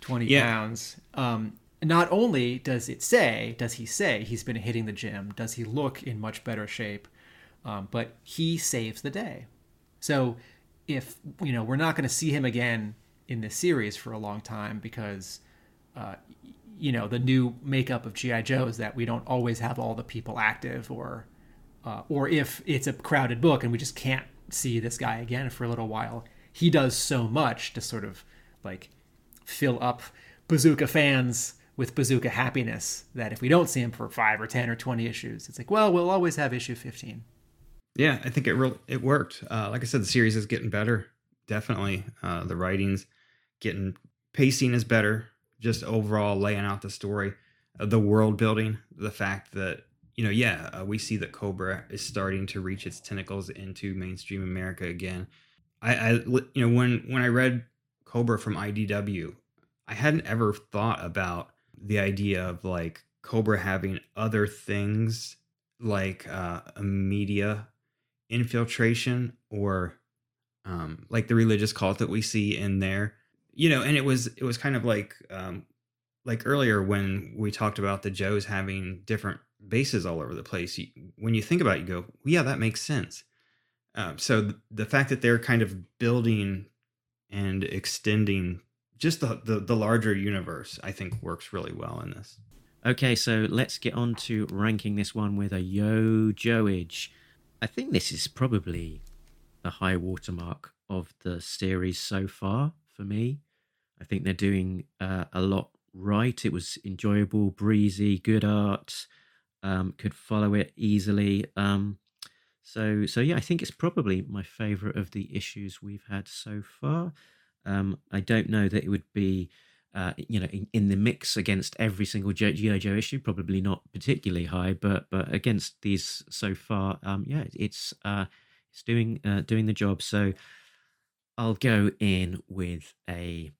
20 Yeah. pounds um, not only does it say does he say he's been hitting the gym does he look in much better shape um, but he saves the day so if you know we're not going to see him again in this series for a long time because uh, you know the new makeup of GI Joe is that we don't always have all the people active or uh, or if it's a crowded book and we just can't see this guy again for a little while, he does so much to sort of like fill up Bazooka fans with Bazooka happiness that if we don't see him for five or ten or twenty issues, it's like, well, we'll always have issue fifteen. Yeah, I think it real it worked. Uh, like I said, the series is getting better. Definitely, uh, the writing's getting pacing is better. Just overall laying out the story, the world building, the fact that you know, yeah, uh, we see that Cobra is starting to reach its tentacles into mainstream America again. I, I, you know, when when I read Cobra from IDW, I hadn't ever thought about the idea of like Cobra having other things like uh, a media infiltration or um, like the religious cult that we see in there. You know, and it was it was kind of like um, like earlier when we talked about the Joes having different bases all over the place. You, when you think about it, you go, well, yeah, that makes sense. Um, so th- the fact that they're kind of building and extending just the, the, the larger universe, I think works really well in this. Okay, so let's get on to ranking this one with a yo Joage. I think this is probably the high watermark of the series so far for me. I think they're doing uh, a lot right. It was enjoyable, breezy, good art. Um, could follow it easily. Um, so, so yeah, I think it's probably my favorite of the issues we've had so far. Um, I don't know that it would be, uh, you know, in, in, the mix against every single GI Joe issue. Probably not particularly high, but but against these so far, um, yeah, it's uh, it's doing uh, doing the job. So I'll go in with a.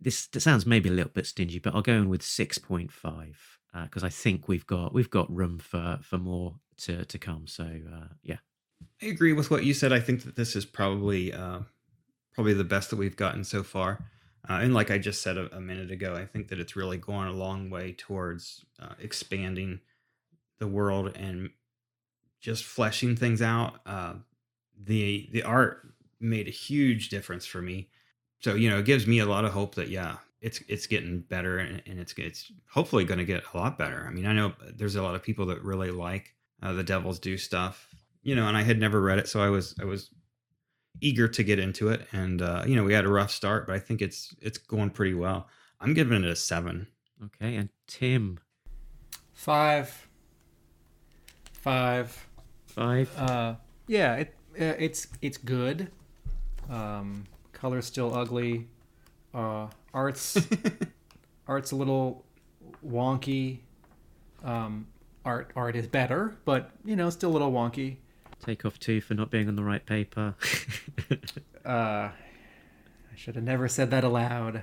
This sounds maybe a little bit stingy, but I'll go in with six point five because uh, I think we've got we've got room for for more to to come. So uh, yeah. I agree with what you said. I think that this is probably uh, probably the best that we've gotten so far. Uh, and like I just said a, a, minute ago, I think that it's really going a long way towards uh, expanding the world and just fleshing things out. The the art made a huge difference for me. So you know, it gives me a lot of hope that yeah, it's it's getting better and, and it's it's hopefully going to get a lot better. I mean, I know there's a lot of people that really like uh, the Devil's Due stuff you know, and I had never read it, so I was I was eager to get into it, and uh, you know, we had a rough start, but I think it's it's going pretty well. I'm giving it a seven. Okay, and Tim, five, five, five. Uh, yeah, it uh, it's it's good. Um, color's still ugly. Uh, art's art's a little wonky. Um, art art is better, but you know, still a little wonky. Take off two for not being on the right paper. uh, I should have never said that aloud.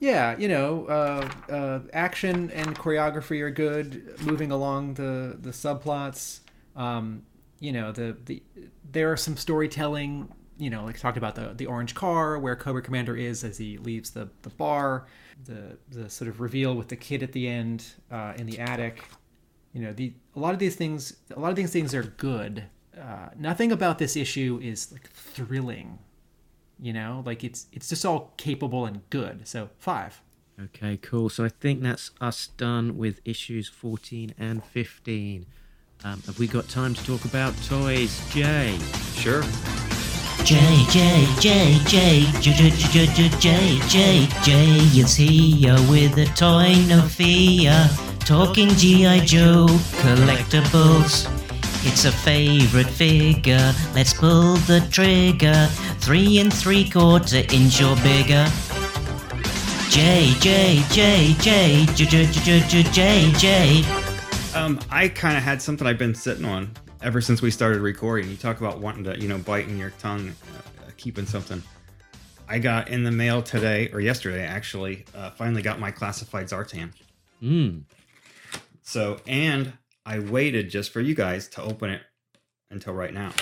Yeah, you know, uh, uh, action and choreography are good. Moving along the the subplots, um, you know, the the there are some storytelling. You know, like talked about the the orange car where Cobra Commander is as he leaves the the bar. The the sort of reveal with the kid at the end uh, in the attic. You know, the a lot of these things, a lot of these things are good uh, nothing about this issue is like thrilling you know like it's it's just all capable and good so five okay cool so i think that's us done with issues 14 and 15 um, have we got time to talk about toys jay sure J J J J J J J J J J J is here with a toy no fear, talking GI Joe collectibles. It's a favorite figure. Let's pull the trigger. Three and three quarter inch or bigger. J J J J J J J J J. Um, I kind of had something I've been sitting on ever since we started recording. You talk about wanting to, you know, biting your tongue, uh, keeping something. I got in the mail today or yesterday, actually. Uh, finally got my classified Zartan. Hmm. So, and I waited just for you guys to open it until right now.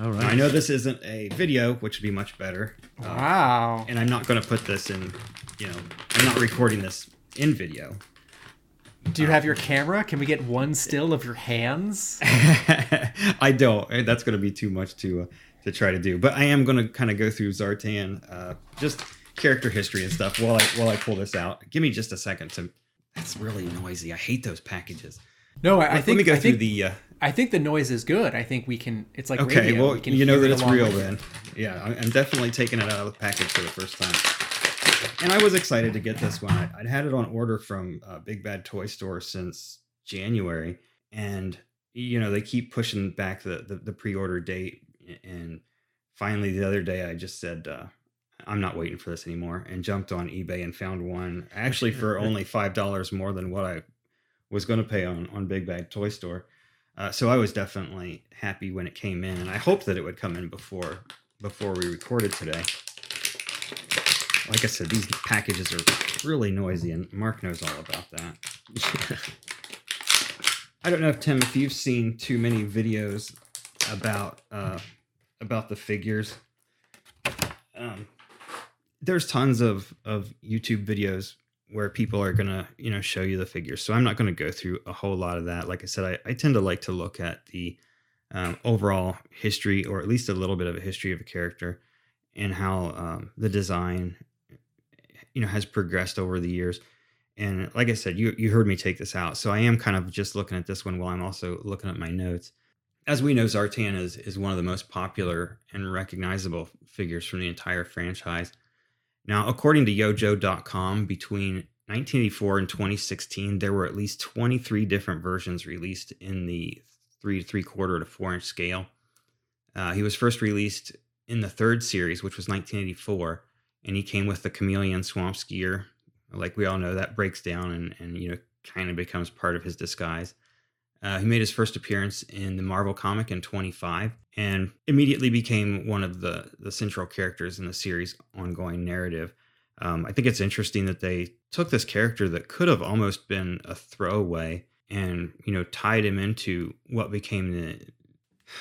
All right. Now, I know this isn't a video, which would be much better. Wow. Uh, and I'm not going to put this in, you know, I'm not recording this in video. Do you have your camera? Can we get one still of your hands? I don't. That's going to be too much to uh, to try to do. But I am going to kind of go through Zartan, uh, just character history and stuff while I while I pull this out. Give me just a second to. That's really noisy. I hate those packages. No, I, I think let me go I through think, the. Uh, I think the noise is good. I think we can. It's like okay, radio. well, we can you know that it it's real then. Yeah, I'm definitely taking it out of the package for the first time. And I was excited to get this one. I- I'd had it on order from uh, Big Bad Toy Store since January, and you know they keep pushing back the the, the pre-order date. And finally, the other day, I just said. Uh, I'm not waiting for this anymore, and jumped on eBay and found one actually for only five dollars more than what I was going to pay on on Big Bad Toy Store. Uh, so I was definitely happy when it came in, and I hoped that it would come in before before we recorded today. Like I said, these packages are really noisy, and Mark knows all about that. I don't know if Tim, if you've seen too many videos about uh, about the figures. Um, there's tons of of YouTube videos where people are gonna you know show you the figures, so I'm not gonna go through a whole lot of that. Like I said, I, I tend to like to look at the um, overall history, or at least a little bit of a history of a character, and how um, the design you know has progressed over the years. And like I said, you you heard me take this out, so I am kind of just looking at this one while I'm also looking at my notes. As we know, Zartan is is one of the most popular and recognizable figures from the entire franchise. Now, according to YoJoe.com, between 1984 and 2016, there were at least 23 different versions released in the three to three quarter to four inch scale. Uh, he was first released in the third series, which was 1984, and he came with the Chameleon Swamp Skier. Like we all know, that breaks down and, and you know kind of becomes part of his disguise. Uh, he made his first appearance in the Marvel comic in 25 and immediately became one of the, the central characters in the series' ongoing narrative. Um, I think it's interesting that they took this character that could have almost been a throwaway and, you know, tied him into what became the,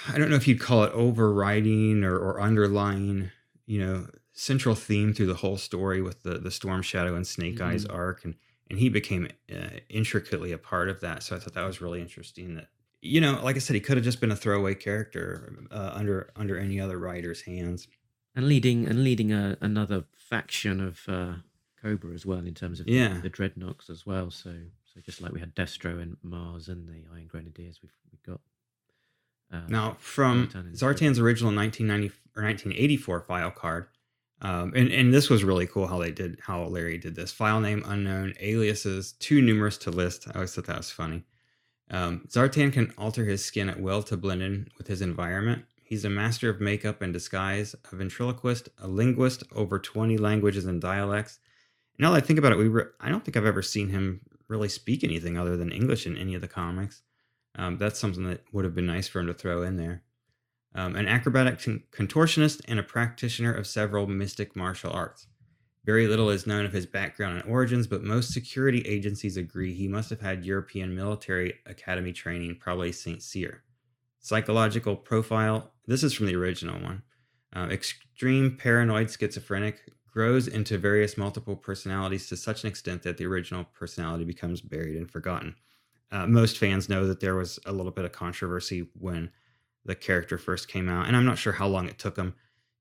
I don't know if you'd call it overriding or, or underlying, you know, central theme through the whole story with the, the Storm Shadow and Snake Eyes Mhm. arc. And, and he became uh, intricately a part of that. So I thought that was really interesting that you know, like I said, he could have just been a throwaway character uh, under under any other writer's hands. and leading and leading a, another faction of uh, Cobra as well in terms of the- Yeah. the, Dreadnoks as well. So so just like we had Destro and Mars and the Iron Grenadiers, we've, we've got. Uh, Now, from Zartan's original 1990 or 1984 file card, um, and and this was really cool how they did how Larry did this. File name unknown, aliases too numerous to list. I always thought that was funny. Um, Zartan can alter his skin at will to blend in with his environment. He's a master of makeup and disguise, a ventriloquist, a linguist, over 20 languages and dialects. Now that I think about it, we re- I don't think I've ever seen him really speak anything other than English in any of the comics. Um, that's something that would have been nice for him to throw in there. Um, an acrobatic con- contortionist and a practitioner of several mystic martial arts. Very little is known of his background and origins, but most security agencies agree he must have had European military academy training, probably St. Cyr. Psychological profile this is from the original one. Uh, extreme paranoid schizophrenic grows into various multiple personalities to such an extent that the original personality becomes buried and forgotten. Uh, most fans know that there was a little bit of controversy when the character first came out, and I'm not sure how long it took them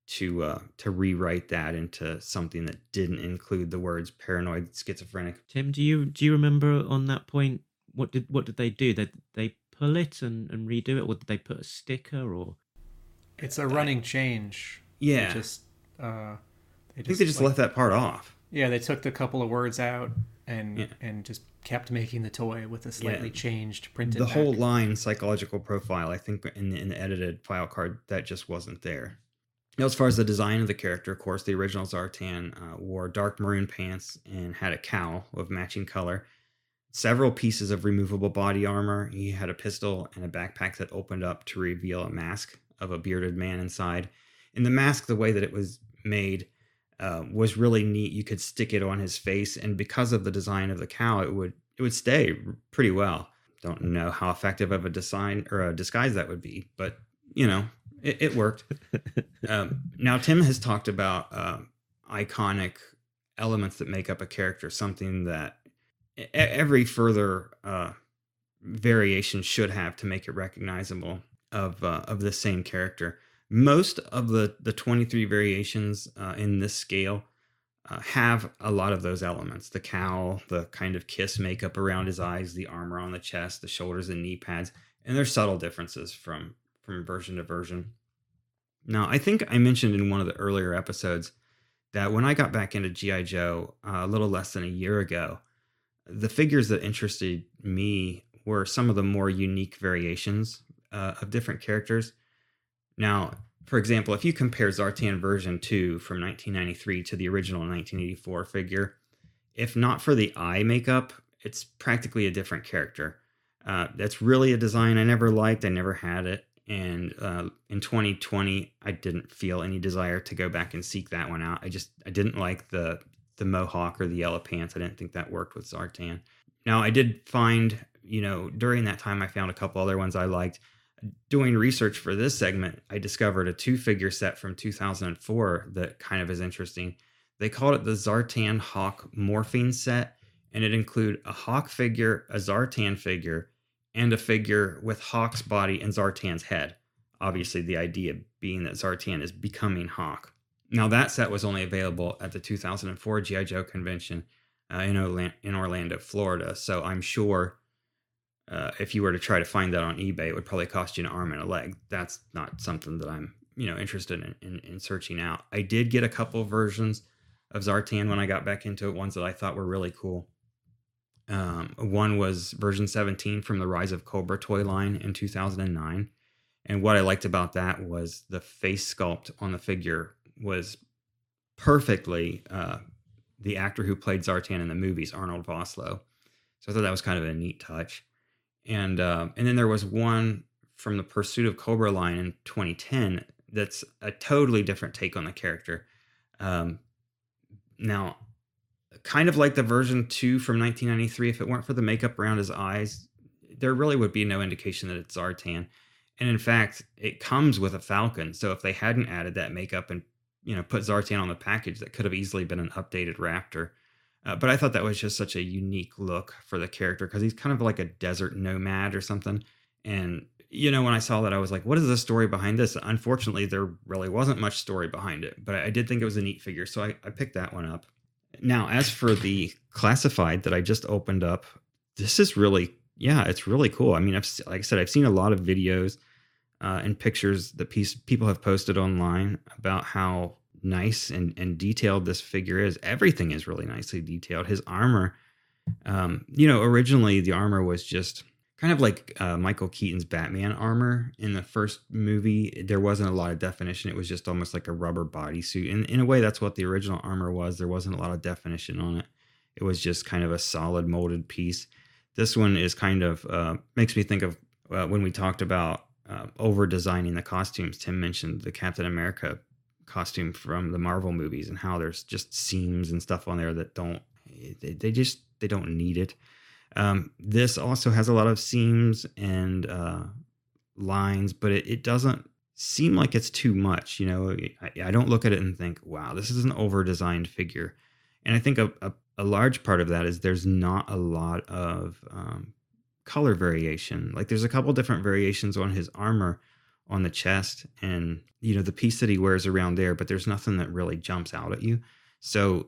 to uh, to rewrite that into something that didn't include the words paranoid schizophrenic. Tim, do you do you remember on that point what did what did they do? They they pull it and, and redo it, or did they put a sticker or? It's a running change. Yeah. They just uh, they I think they just like- left that part off. Yeah, they took the couple of words out and Yeah. and just kept making the toy with a slightly Yeah. changed printed. the back. whole line psychological profile i think in the, in the edited file card that just wasn't there now as far as the design of the character of course the original zartan uh, wore dark maroon pants and had a cowl of matching color several pieces of removable body armor he had a pistol and a backpack that opened up to reveal a mask of a bearded man inside and the mask the way that it was made uh, was really neat you could stick it on his face and because of the design of the cowl, it would it would stay pretty well don't know how effective of a design or a disguise that would be, but you know, it, it worked. um, now, Tim has talked about um iconic elements that make up a character, something that every further uh, variation should have to make it recognizable of uh, of the same character. Most of the the 23 variations uh, in this scale uh, have a lot of those elements the cowl, the kind of kiss makeup around his eyes, the armor on the chest, the shoulders and knee pads. And there's subtle differences from, from version to version. Now, I think I mentioned in one of the earlier episodes that when I got back into G.I. Joe uh, a little less than a year ago, the figures that interested me were some of the more unique variations uh, of different characters. Now, for example, if you compare Zartan version 2 from 1993 to the original 1984 figure, if not for the eye makeup, it's practically a different character. Uh, that's really a design I never liked. I never had it. And uh, in 2020, I didn't feel any desire to go back and seek that one out. I just I didn't like the the mohawk or the yellow pants. I didn't think that worked with Zartan. Now I did find, you know, during that time I found a couple other ones I liked doing research for this segment, I discovered a two figure set from 2004 that kind of is interesting. They called it the Zartan Hawk Morphing set, and it included a Hawk figure, a Zartan figure, and a figure with Hawk's body and Zartan's head. Obviously, the idea being that Zartan is becoming Hawk. Now, that set was only available at the 2004 G.I. Joe convention uh, in, in Orlando, Florida. So I'm sure uh, if you were to try to find that on eBay, it would probably cost you an arm and a leg. That's not something that I'm, you know, interested in, in, in searching out. I did get a couple versions of Zartan when I got back into it, ones that I thought were really cool. Um, one was version 17 from the Rise of Cobra toy line in 2009. And what I liked about that was the face sculpt on the figure was perfectly uh, the actor who played Zartan in the movies, Arnold Vosloo. So I thought that was kind of a neat touch and uh, and then there was one from the Pursuit of Cobra line in 2010 that's a totally different take on the character. Um, now, kind of like the version two from 1993, if it weren't for the makeup around his eyes, there really would be no indication that it's Zartan. And in fact, it comes with a Falcon. So if they hadn't added that makeup and you know put Zartan on the package, that could have easily been an updated Raptor. Uh, but I thought that was just such a unique look for the character because he's kind of like a desert nomad or something. And, you know, when I saw that, I was like, what is the story behind this? Unfortunately, there really wasn't much story behind it, but I did think it was a neat figure. So I, I picked that one up. Now, as for the classified that I just opened up, this is really, yeah, it's really cool. I mean, I've, like I said, I've seen a lot of videos uh, and pictures that piece, people have posted online about how nice and, and detailed this figure is. Everything is really nicely detailed. His armor, um, you know, originally the armor was just kind of like uh, Michael Keaton's Batman armor in the first movie. There wasn't a lot of definition. It was just almost like a rubber bodysuit. And in a way, that's what the original armor was. There wasn't a lot of definition on it. It was just kind of a solid molded piece. This one is kind of uh, makes me think of uh, when we talked about uh, over designing the costumes. Tim mentioned the Captain America costume from the Marvel movies and how there's just seams and stuff on there that don't they, they just they don't need it. Um, this also has a lot of seams and uh, lines, but it, it doesn't seem like it's too much. You know, I, I don't look at it and think, wow, this is an over designed figure. And I think a, a, a, large part of that is there's not a lot of um, color variation. Like there's a couple different variations on his armor on the chest and you know the piece that he wears around there but there's nothing that really jumps out at you. So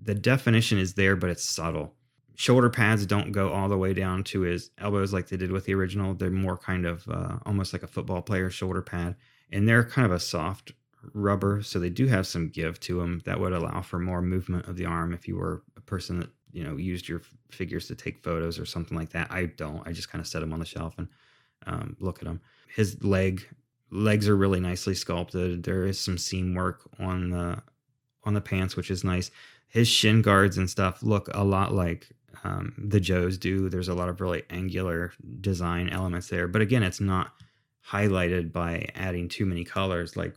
the definition is there but it's subtle. Shoulder pads don't go all the way down to his elbows like they did with the original. They're more kind of uh, almost like a football player shoulder pad and they're kind of a soft rubber so they do have some give to them that would allow for more movement of the arm if you were a person that you know used your figures to take photos or something like that. I don't. I just kind of set them on the shelf and um, look at them his leg legs are really nicely sculpted. There is some seam work on the on the pants, which is nice. His shin guards and stuff look a lot like um, the Joes do. There's a lot of really angular design elements there, but again, it's not highlighted by adding too many colors. Like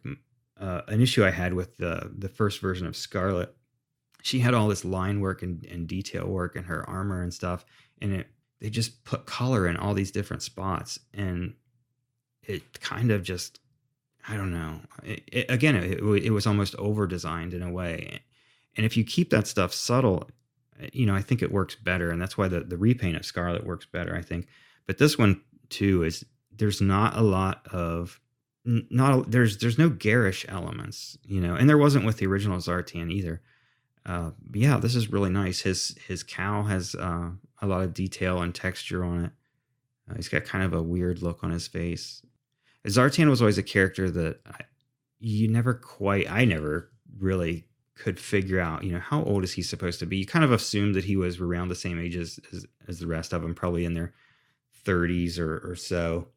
uh, an issue I had with the the first version of Scarlett, she had all this line work and, and detail work in her armor and stuff, and it they just put color in all these different spots and it kind of just I don't know. It, it, again, it, it was almost over designed in a way, and if you keep that stuff subtle, you know, I think it works better, and that's why the the repaint of Scarlett works better. I think, but this one too is there's not a lot of not there's there's no garish elements, you know, and there wasn't with the original Zartan either. Uh, yeah, this is really nice. His his cowl has uh, a lot of detail and texture on it. Uh, he's got kind of a weird look on his face. Zartan was always a character that I, you never quite, I never really could figure out, you know, how old is he supposed to be? You kind of assumed that he was around the same age as, as, as the rest of them, probably in their 30s or, or so.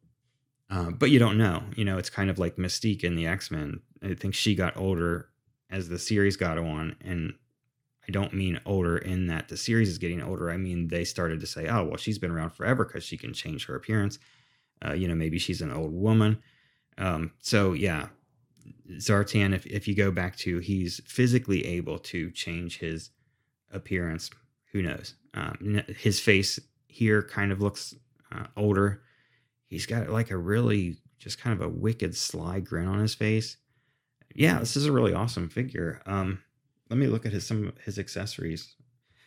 Uh, but you don't know. You know, it's kind of like Mystique in the X Men. I think she got older as the series got on. And I don't mean older in that the series is getting older. I mean, they started to say, oh, well, she's been around forever because she can change her appearance. Uh, you know, maybe she's an old woman. Um, so, yeah, Zartan, if, if you go back to he's physically able to change his appearance, who knows? Um, his face here kind of looks uh, older. He's got like a really just kind of a wicked sly grin on his face. Yeah, this is a really awesome figure. Um, let me look at his some of his accessories.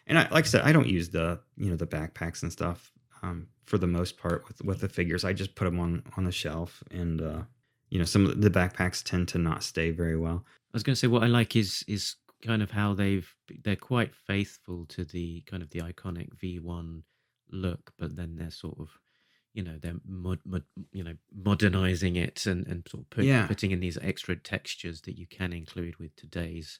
And I, like I said, I don't use the you know the backpacks and stuff um, for the most part with with the figures. I just put them on on the shelf, and uh, you know some of the backpacks tend to not stay very well. I was going to say what I like is is kind of how they've they're quite faithful to the kind of the iconic V1 look, but then they're sort of you know they're mod, mod, you know modernizing it and and sort of put, Yeah. putting in these extra textures that you can include with today's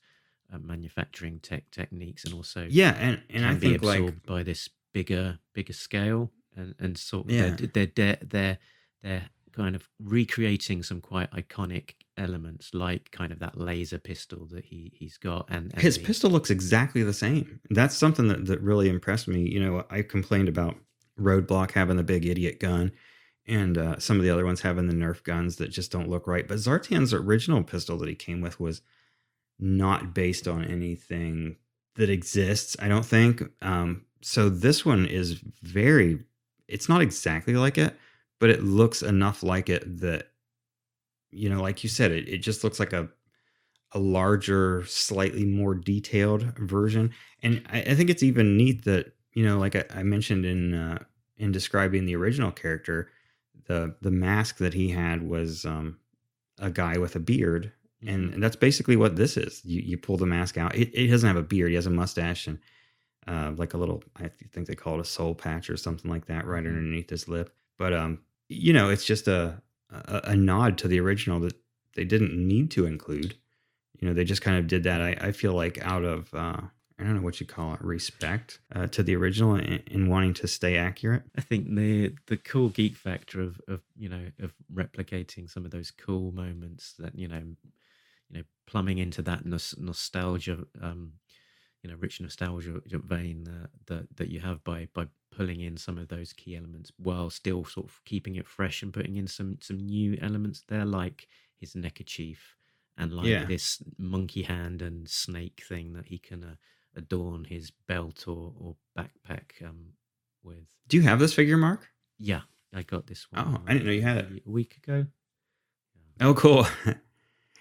uh, manufacturing tech techniques and also Yeah, and and I can be think like absorbed by this bigger bigger scale and and sort of Yeah. they're, they're they're they're kind of recreating some quite iconic elements like kind of that laser pistol that he he's got and, and his the- pistol looks exactly the same. That's something that, that really impressed me. You know, I complained about Roadblock having the big idiot gun and uh, some of the other ones having the Nerf guns that just don't look right. But Zartan's original pistol that he came with was not based on anything that exists, I don't think. Um, so this one is very, it's not exactly like it, but it looks enough like it that, you know, like you said, it, it just looks like a, a larger, slightly more detailed version. And I, I think it's even neat that, you know, like I, I mentioned in, uh, in describing the original character, the, the mask that he had was, um, a guy with a beard and, and that's basically what this is. You you pull the mask out. It, it doesn't have a beard. He has a mustache and uh, like a little. I think they call it a soul patch or something like that, right underneath his lip. But um, you know, it's just a, a a nod to the original that they didn't need to include. You know, they just kind of did that. I, I feel like out of uh, I don't know what you call it, respect uh, to the original and, and wanting to stay accurate. I think the the cool geek factor of of you know of replicating some of those cool moments that you know you know plumbing into that nos- nostalgia um you know rich nostalgia vein uh, that that you have by by pulling in some of those key elements while still sort of keeping it fresh and putting in some some new elements there like his neckerchief and like Yeah. this monkey hand and snake thing that he can uh, adorn his belt or or backpack um with Do you have this figure, Mark? yeah, I got this one. Oh, I didn't know you had it. A week ago. Oh, cool.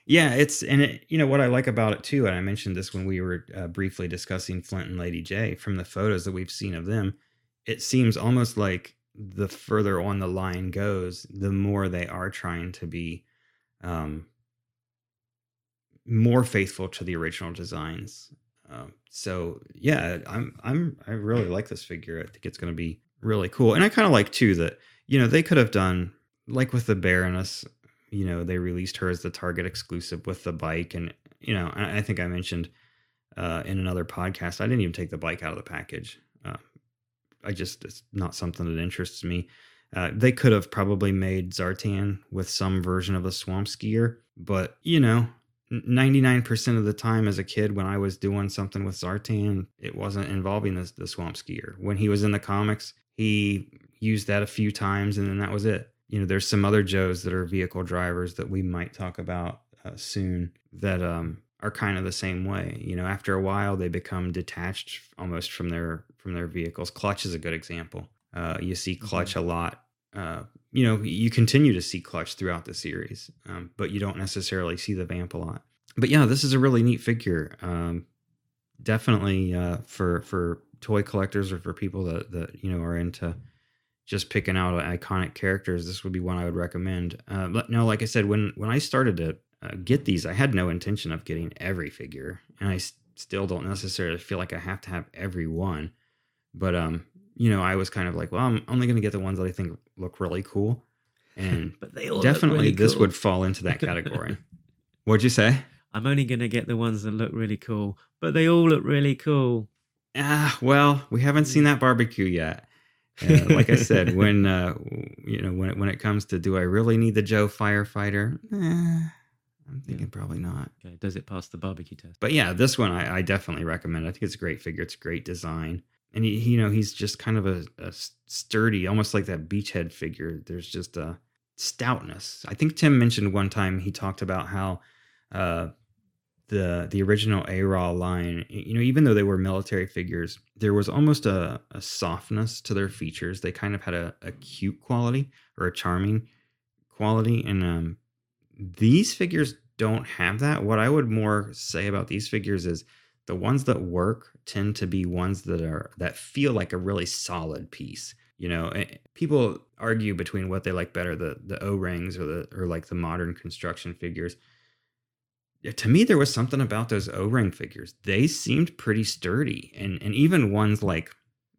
yeah, it's and it, you know what I like about it too, and I mentioned this when we were uh, briefly discussing Flint and Lady Jaye. From the photos that we've seen of them, it seems almost like the further on the line goes, the more they are trying to be um, more faithful to the original designs. Um, so yeah, I'm I'm I really like this figure. I think it's going to be really cool, and I kind of like too that you know they could have done like with the Baroness. You know, they released her as the Target exclusive with the bike, and you know, I, I think I mentioned uh, in another podcast, I didn't even take the bike out of the package. Uh, I just it's not something that interests me. Uh, they could have probably made Zartan with some version of a swamp skier, but you know, 99% of the time as a kid when I was doing something with Zartan, it wasn't involving the, the swamp skier. When he was in the comics, he used that a few times and then that was it. You know, there's some other Joes that are vehicle drivers that we might talk about uh, soon that um, are kind of the same way. You know, after a while, they become detached almost from their from their vehicles. Clutch is a good example. Uh, you see Clutch a lot. Uh, you know, you continue to see Clutch throughout the series, um, but you don't necessarily see the Vamp a lot. But yeah, this is a really neat figure. Um, definitely uh, for for toy collectors or for people that that you know are into just picking out iconic characters. This would be one I would recommend. Uh, but no, like I said, when when I started to uh, get these, I had no intention of getting every figure, and I s- still don't necessarily feel like I have to have every one. But um, you know, I was kind of like, well, I'm only going to get the ones that I think look really cool, and But they all definitely really this cool. would fall into that category. What'd you say? I'm only going to get the ones that look really cool, but they all look really cool. Ah, well, we haven't seen that barbecue yet. Uh, like I said, when uh, you know when it, when it comes to do I really need the Joe firefighter? Eh, I'm thinking probably not. Okay, does it pass the barbecue test? But yeah, this one I, I definitely recommend. I think it's a great figure. It's a great design, and he, he- you know he's just kind of a, a sturdy, almost like that beachhead figure. There's just a stoutness. I think Tim mentioned one time he talked about how uh, the the original ARAH line, you know, even though they were military figures, there was almost a, a softness to their features. They kind of had a, a cute quality or a charming quality, and um, these figures don't have that. What I would more say about these figures is the ones that work tend to be ones that are that feel like a really solid piece. You know, eh, people argue between what they like better, the the O rings or the or like the modern construction figures. Yeah, To me, there was something about those O ring figures. They seemed pretty sturdy, and and even ones like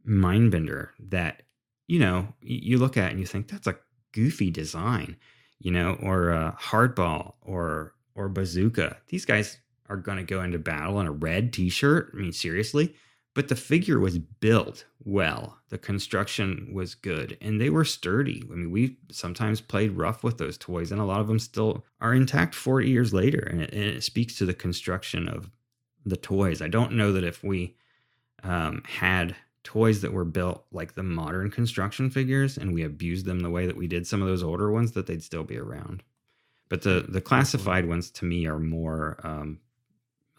Mindbender that you know you look at and you think that's a goofy design, you know, or uh, Hardball or or Bazooka. These guys are going to go into battle in a red T-shirt. I mean, seriously. But the figure was built well. The construction was good, and they were sturdy. I mean, we sometimes played rough with those toys, and a lot of them still are intact 40 years later. And it, and it speaks to the construction of the toys. I don't know that if we um, had toys that were built like the modern construction figures and we abused them the way that we did some of those older ones, that they'd still be around. But the the classified ones to me are more, um,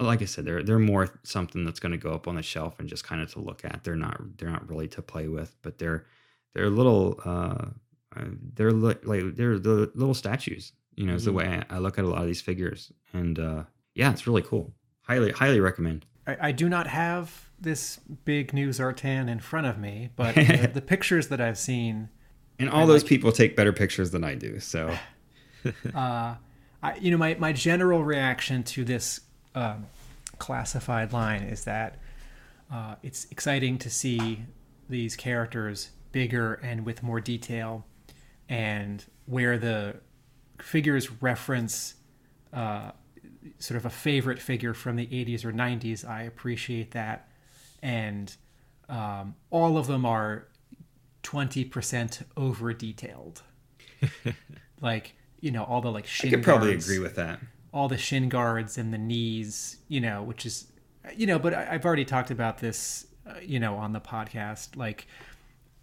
like I said, they're they're more something that's going to go up on the shelf and just kind of to look at. They're not they're not really to play with, but they're they're little uh, uh, they're li- like they're the little statues. You know, is the Mhm. way I, I look at a lot of these figures, and uh, yeah, it's really cool. Highly highly recommend. I, I do not have this big new Zartan in front of me, but the, the pictures that I've seen, And all those people take better pictures than I do. So uh, I, you know, my, my general reaction to this um, classified line is that uh, it's exciting to see these characters bigger and with more detail, and where the figures reference uh, sort of a favorite figure from the 80s or 90s. I appreciate that. And um, all of them are 20% over detailed. like, you know, all the like I shin could probably guards, agree with that. All the shin guards and the knees, you know, which is, you know, but I, I've already talked about this, uh, you know, on the podcast. Like,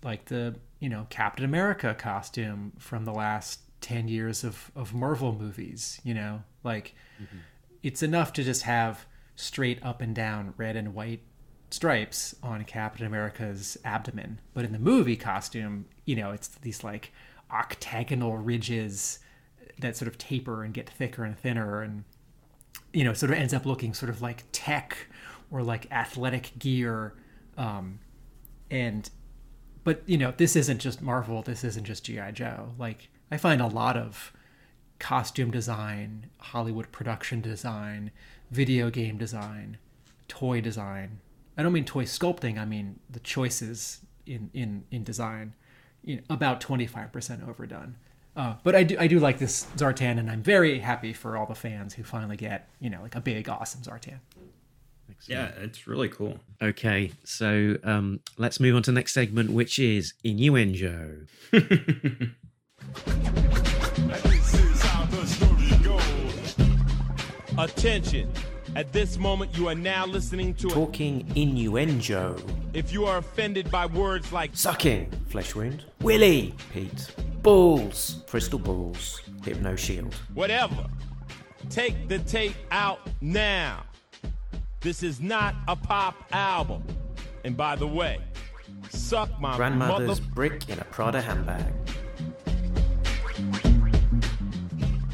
like the, you know, Captain America costume from the last 10 years of, of Marvel movies, you know, like it's enough to just have straight up and down red and white stripes on Captain America's abdomen. But in the movie costume, you know, it's these like octagonal ridges that sort of taper and get thicker and thinner and you know, sort of ends up looking sort of like tech or like athletic gear. Um, and, but you know, this isn't just Marvel. This isn't just GI Joe. Like I find a lot of costume design, Hollywood production design, video game design, toy design. I don't mean toy sculpting. I mean the choices in in in design. You know, about twenty five percent overdone. Uh, but I do I do like this Zartan, and I'm very happy for all the fans who finally get you know like a big awesome Zartan. Yeah, it's really cool. Okay, so um, let's move on to the next segment, which is innuendo. Attention. At this moment, you are now listening to a Talking innuendo. If you are offended by words like Sucking, flesh wound. Willy, Pete. Balls, crystal balls. Hypno shield. whatever, take the tape out now. This is not a pop album. And by the way, suck my Grandmother's mother. brick in a Prada handbag.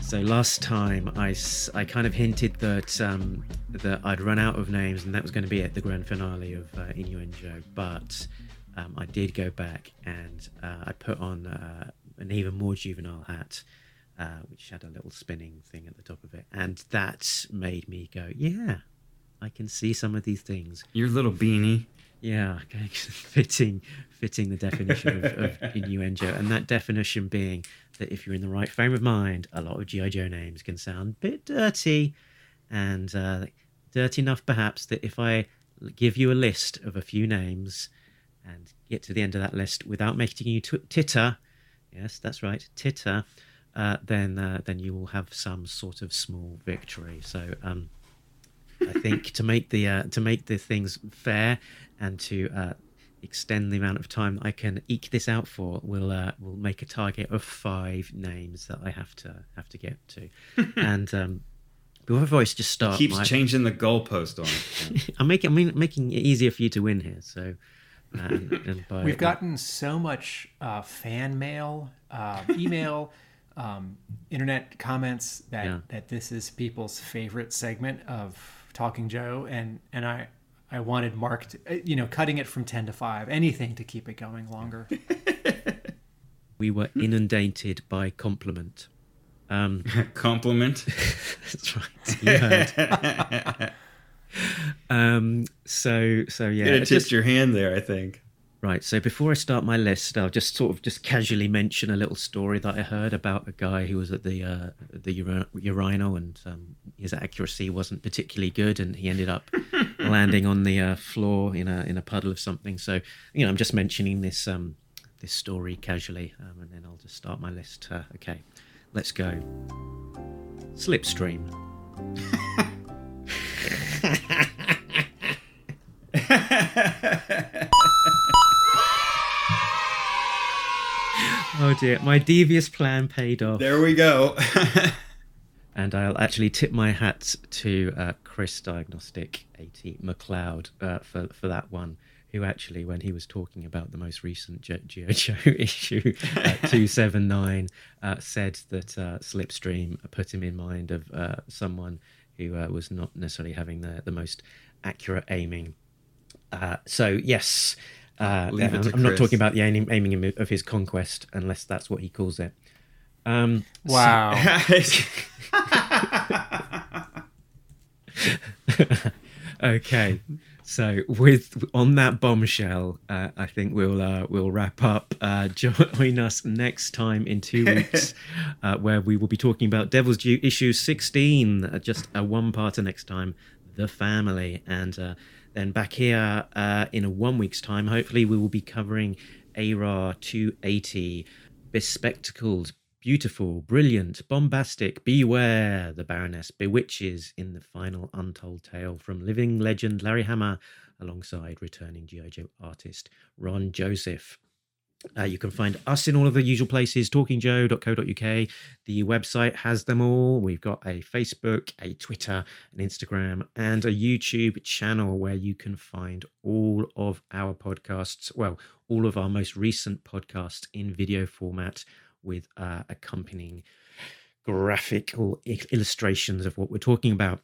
So last time I, I kind of hinted that um, that I'd run out of names and that was going to be at the grand finale of uh, Innuendo, but um, I did go back and uh, I put on uh, an even more juvenile hat, uh, which had a little spinning thing at the top of it, and that made me go, yeah, I can see some of these things. Your little beanie. Yeah, okay. fitting fitting the definition of, of innuendo, and that definition being that if you're in the right frame of mind, a lot of GI Joe names can sound a bit dirty, and uh, dirty enough perhaps that if I give you a list of a few names and get to the end of that list without making you t- titter, yes, that's right, titter, uh, then uh, then you will have some sort of small victory. So. Um, I think to make the uh, to make the things fair and to uh, extend the amount of time I can eke this out for, we'll uh, we'll make a target of five names that I have to have to get to, and um, before I just start, Keeps my- changing the goalpost on. it. I'm making I mean making it easier for you to win here. So, and, and by, We've gotten so much uh, fan mail, uh, email, um, internet comments that Yeah. that this is people's favorite segment of Talking Joe, and and I I wanted Mark, to, uh, you know, cutting it from ten to five, anything to keep it going longer. we were inundated by compliment. Um, Compliment. that's right. You heard. um, so so yeah. Have just- your hand there, I think. Right. So before I start my list, I'll just sort of just casually mention a little story that I heard about a guy who was at the uh, the uri- urinal and um, his accuracy wasn't particularly good, and he ended up landing on the uh, floor in a in a puddle of something. So you know, I'm just mentioning this um, this story casually, um, and then I'll just start my list. Uh, okay, let's go. Slipstream. Oh dear, my devious plan paid off. There we go. and I'll actually tip my hat to uh, Chris Diagnostic 80 McLeod uh, for for that one. Who actually, when he was talking about the most recent G- G.I. Joe issue uh, 279, uh, said that uh, Slipstream put him in mind of uh, someone who uh, was not necessarily having the, the most accurate aiming. Uh, so, yes, uh, Leave it I'm, to I'm not talking about the aiming, aiming of his conquest, unless that's what he calls it. Um, so- Wow. okay so with on that bombshell uh, i think we'll uh, we'll wrap up uh, join us next time in two weeks uh, where we will be talking about devil's due issue 16 uh, just a one parter next time the family and uh, then back here uh, in a one week's time hopefully we will be covering ARAH 280 bespectacled Beautiful, brilliant, bombastic, beware the Baroness bewitches in the final untold tale from living legend Larry Hama alongside returning G.I. Joe artist Ron Joseph. Uh, you can find us in all of the usual places talkingjoe.co.uk. The website has them all. We've got a Facebook, a Twitter, an Instagram, and a YouTube channel where you can find all of our podcasts. Well, all of our most recent podcasts in video format with uh, accompanying graphical illustrations of what we're talking about.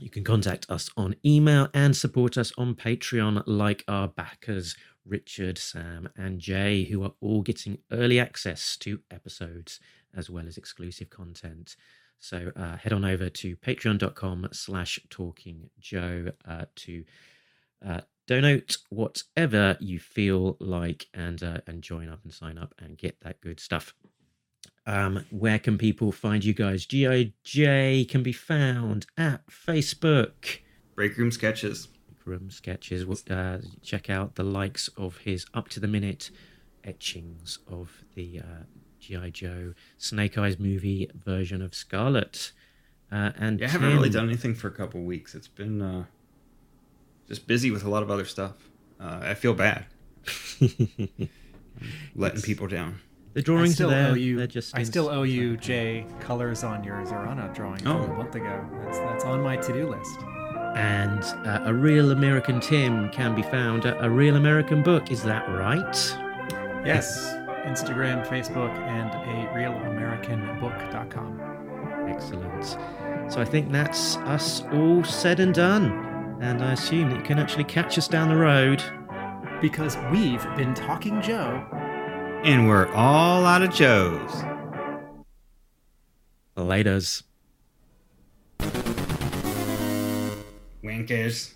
You can contact us on email and support us on Patreon, like our backers, Richard, Sam, and Jay, who are all getting early access to episodes as well as exclusive content. So uh, head on over to patreon.com slash talking Joe uh, to uh, donate whatever you feel like and uh, and join up and sign up and get that good stuff. Um, where can people find you guys? GIJ can be found at Facebook. Break room sketches. Room sketches. Uh, check out the likes of his up to the minute etchings of the uh, GI Joe Snake Eyes movie version of Scarlett. Uh, and Yeah, I haven't really done anything for a couple weeks. It's been uh, just busy with a lot of other stuff. Uh, I feel bad. Letting people down. The I drawings still are there. owe you. They're just I still owe you Jay colors on your Zarana drawing from Oh. a month ago. That's that's on my to do list. And uh, a real American Tim can be found at a real American book. Is that right? Yes, Instagram, Facebook, and a Real American realamericanbook.com. Excellent. So I think that's us all said and done. And I assume that you can actually catch us down the road. Because we've been talking Joe. And we're all out of Joes. Laters. Wankers.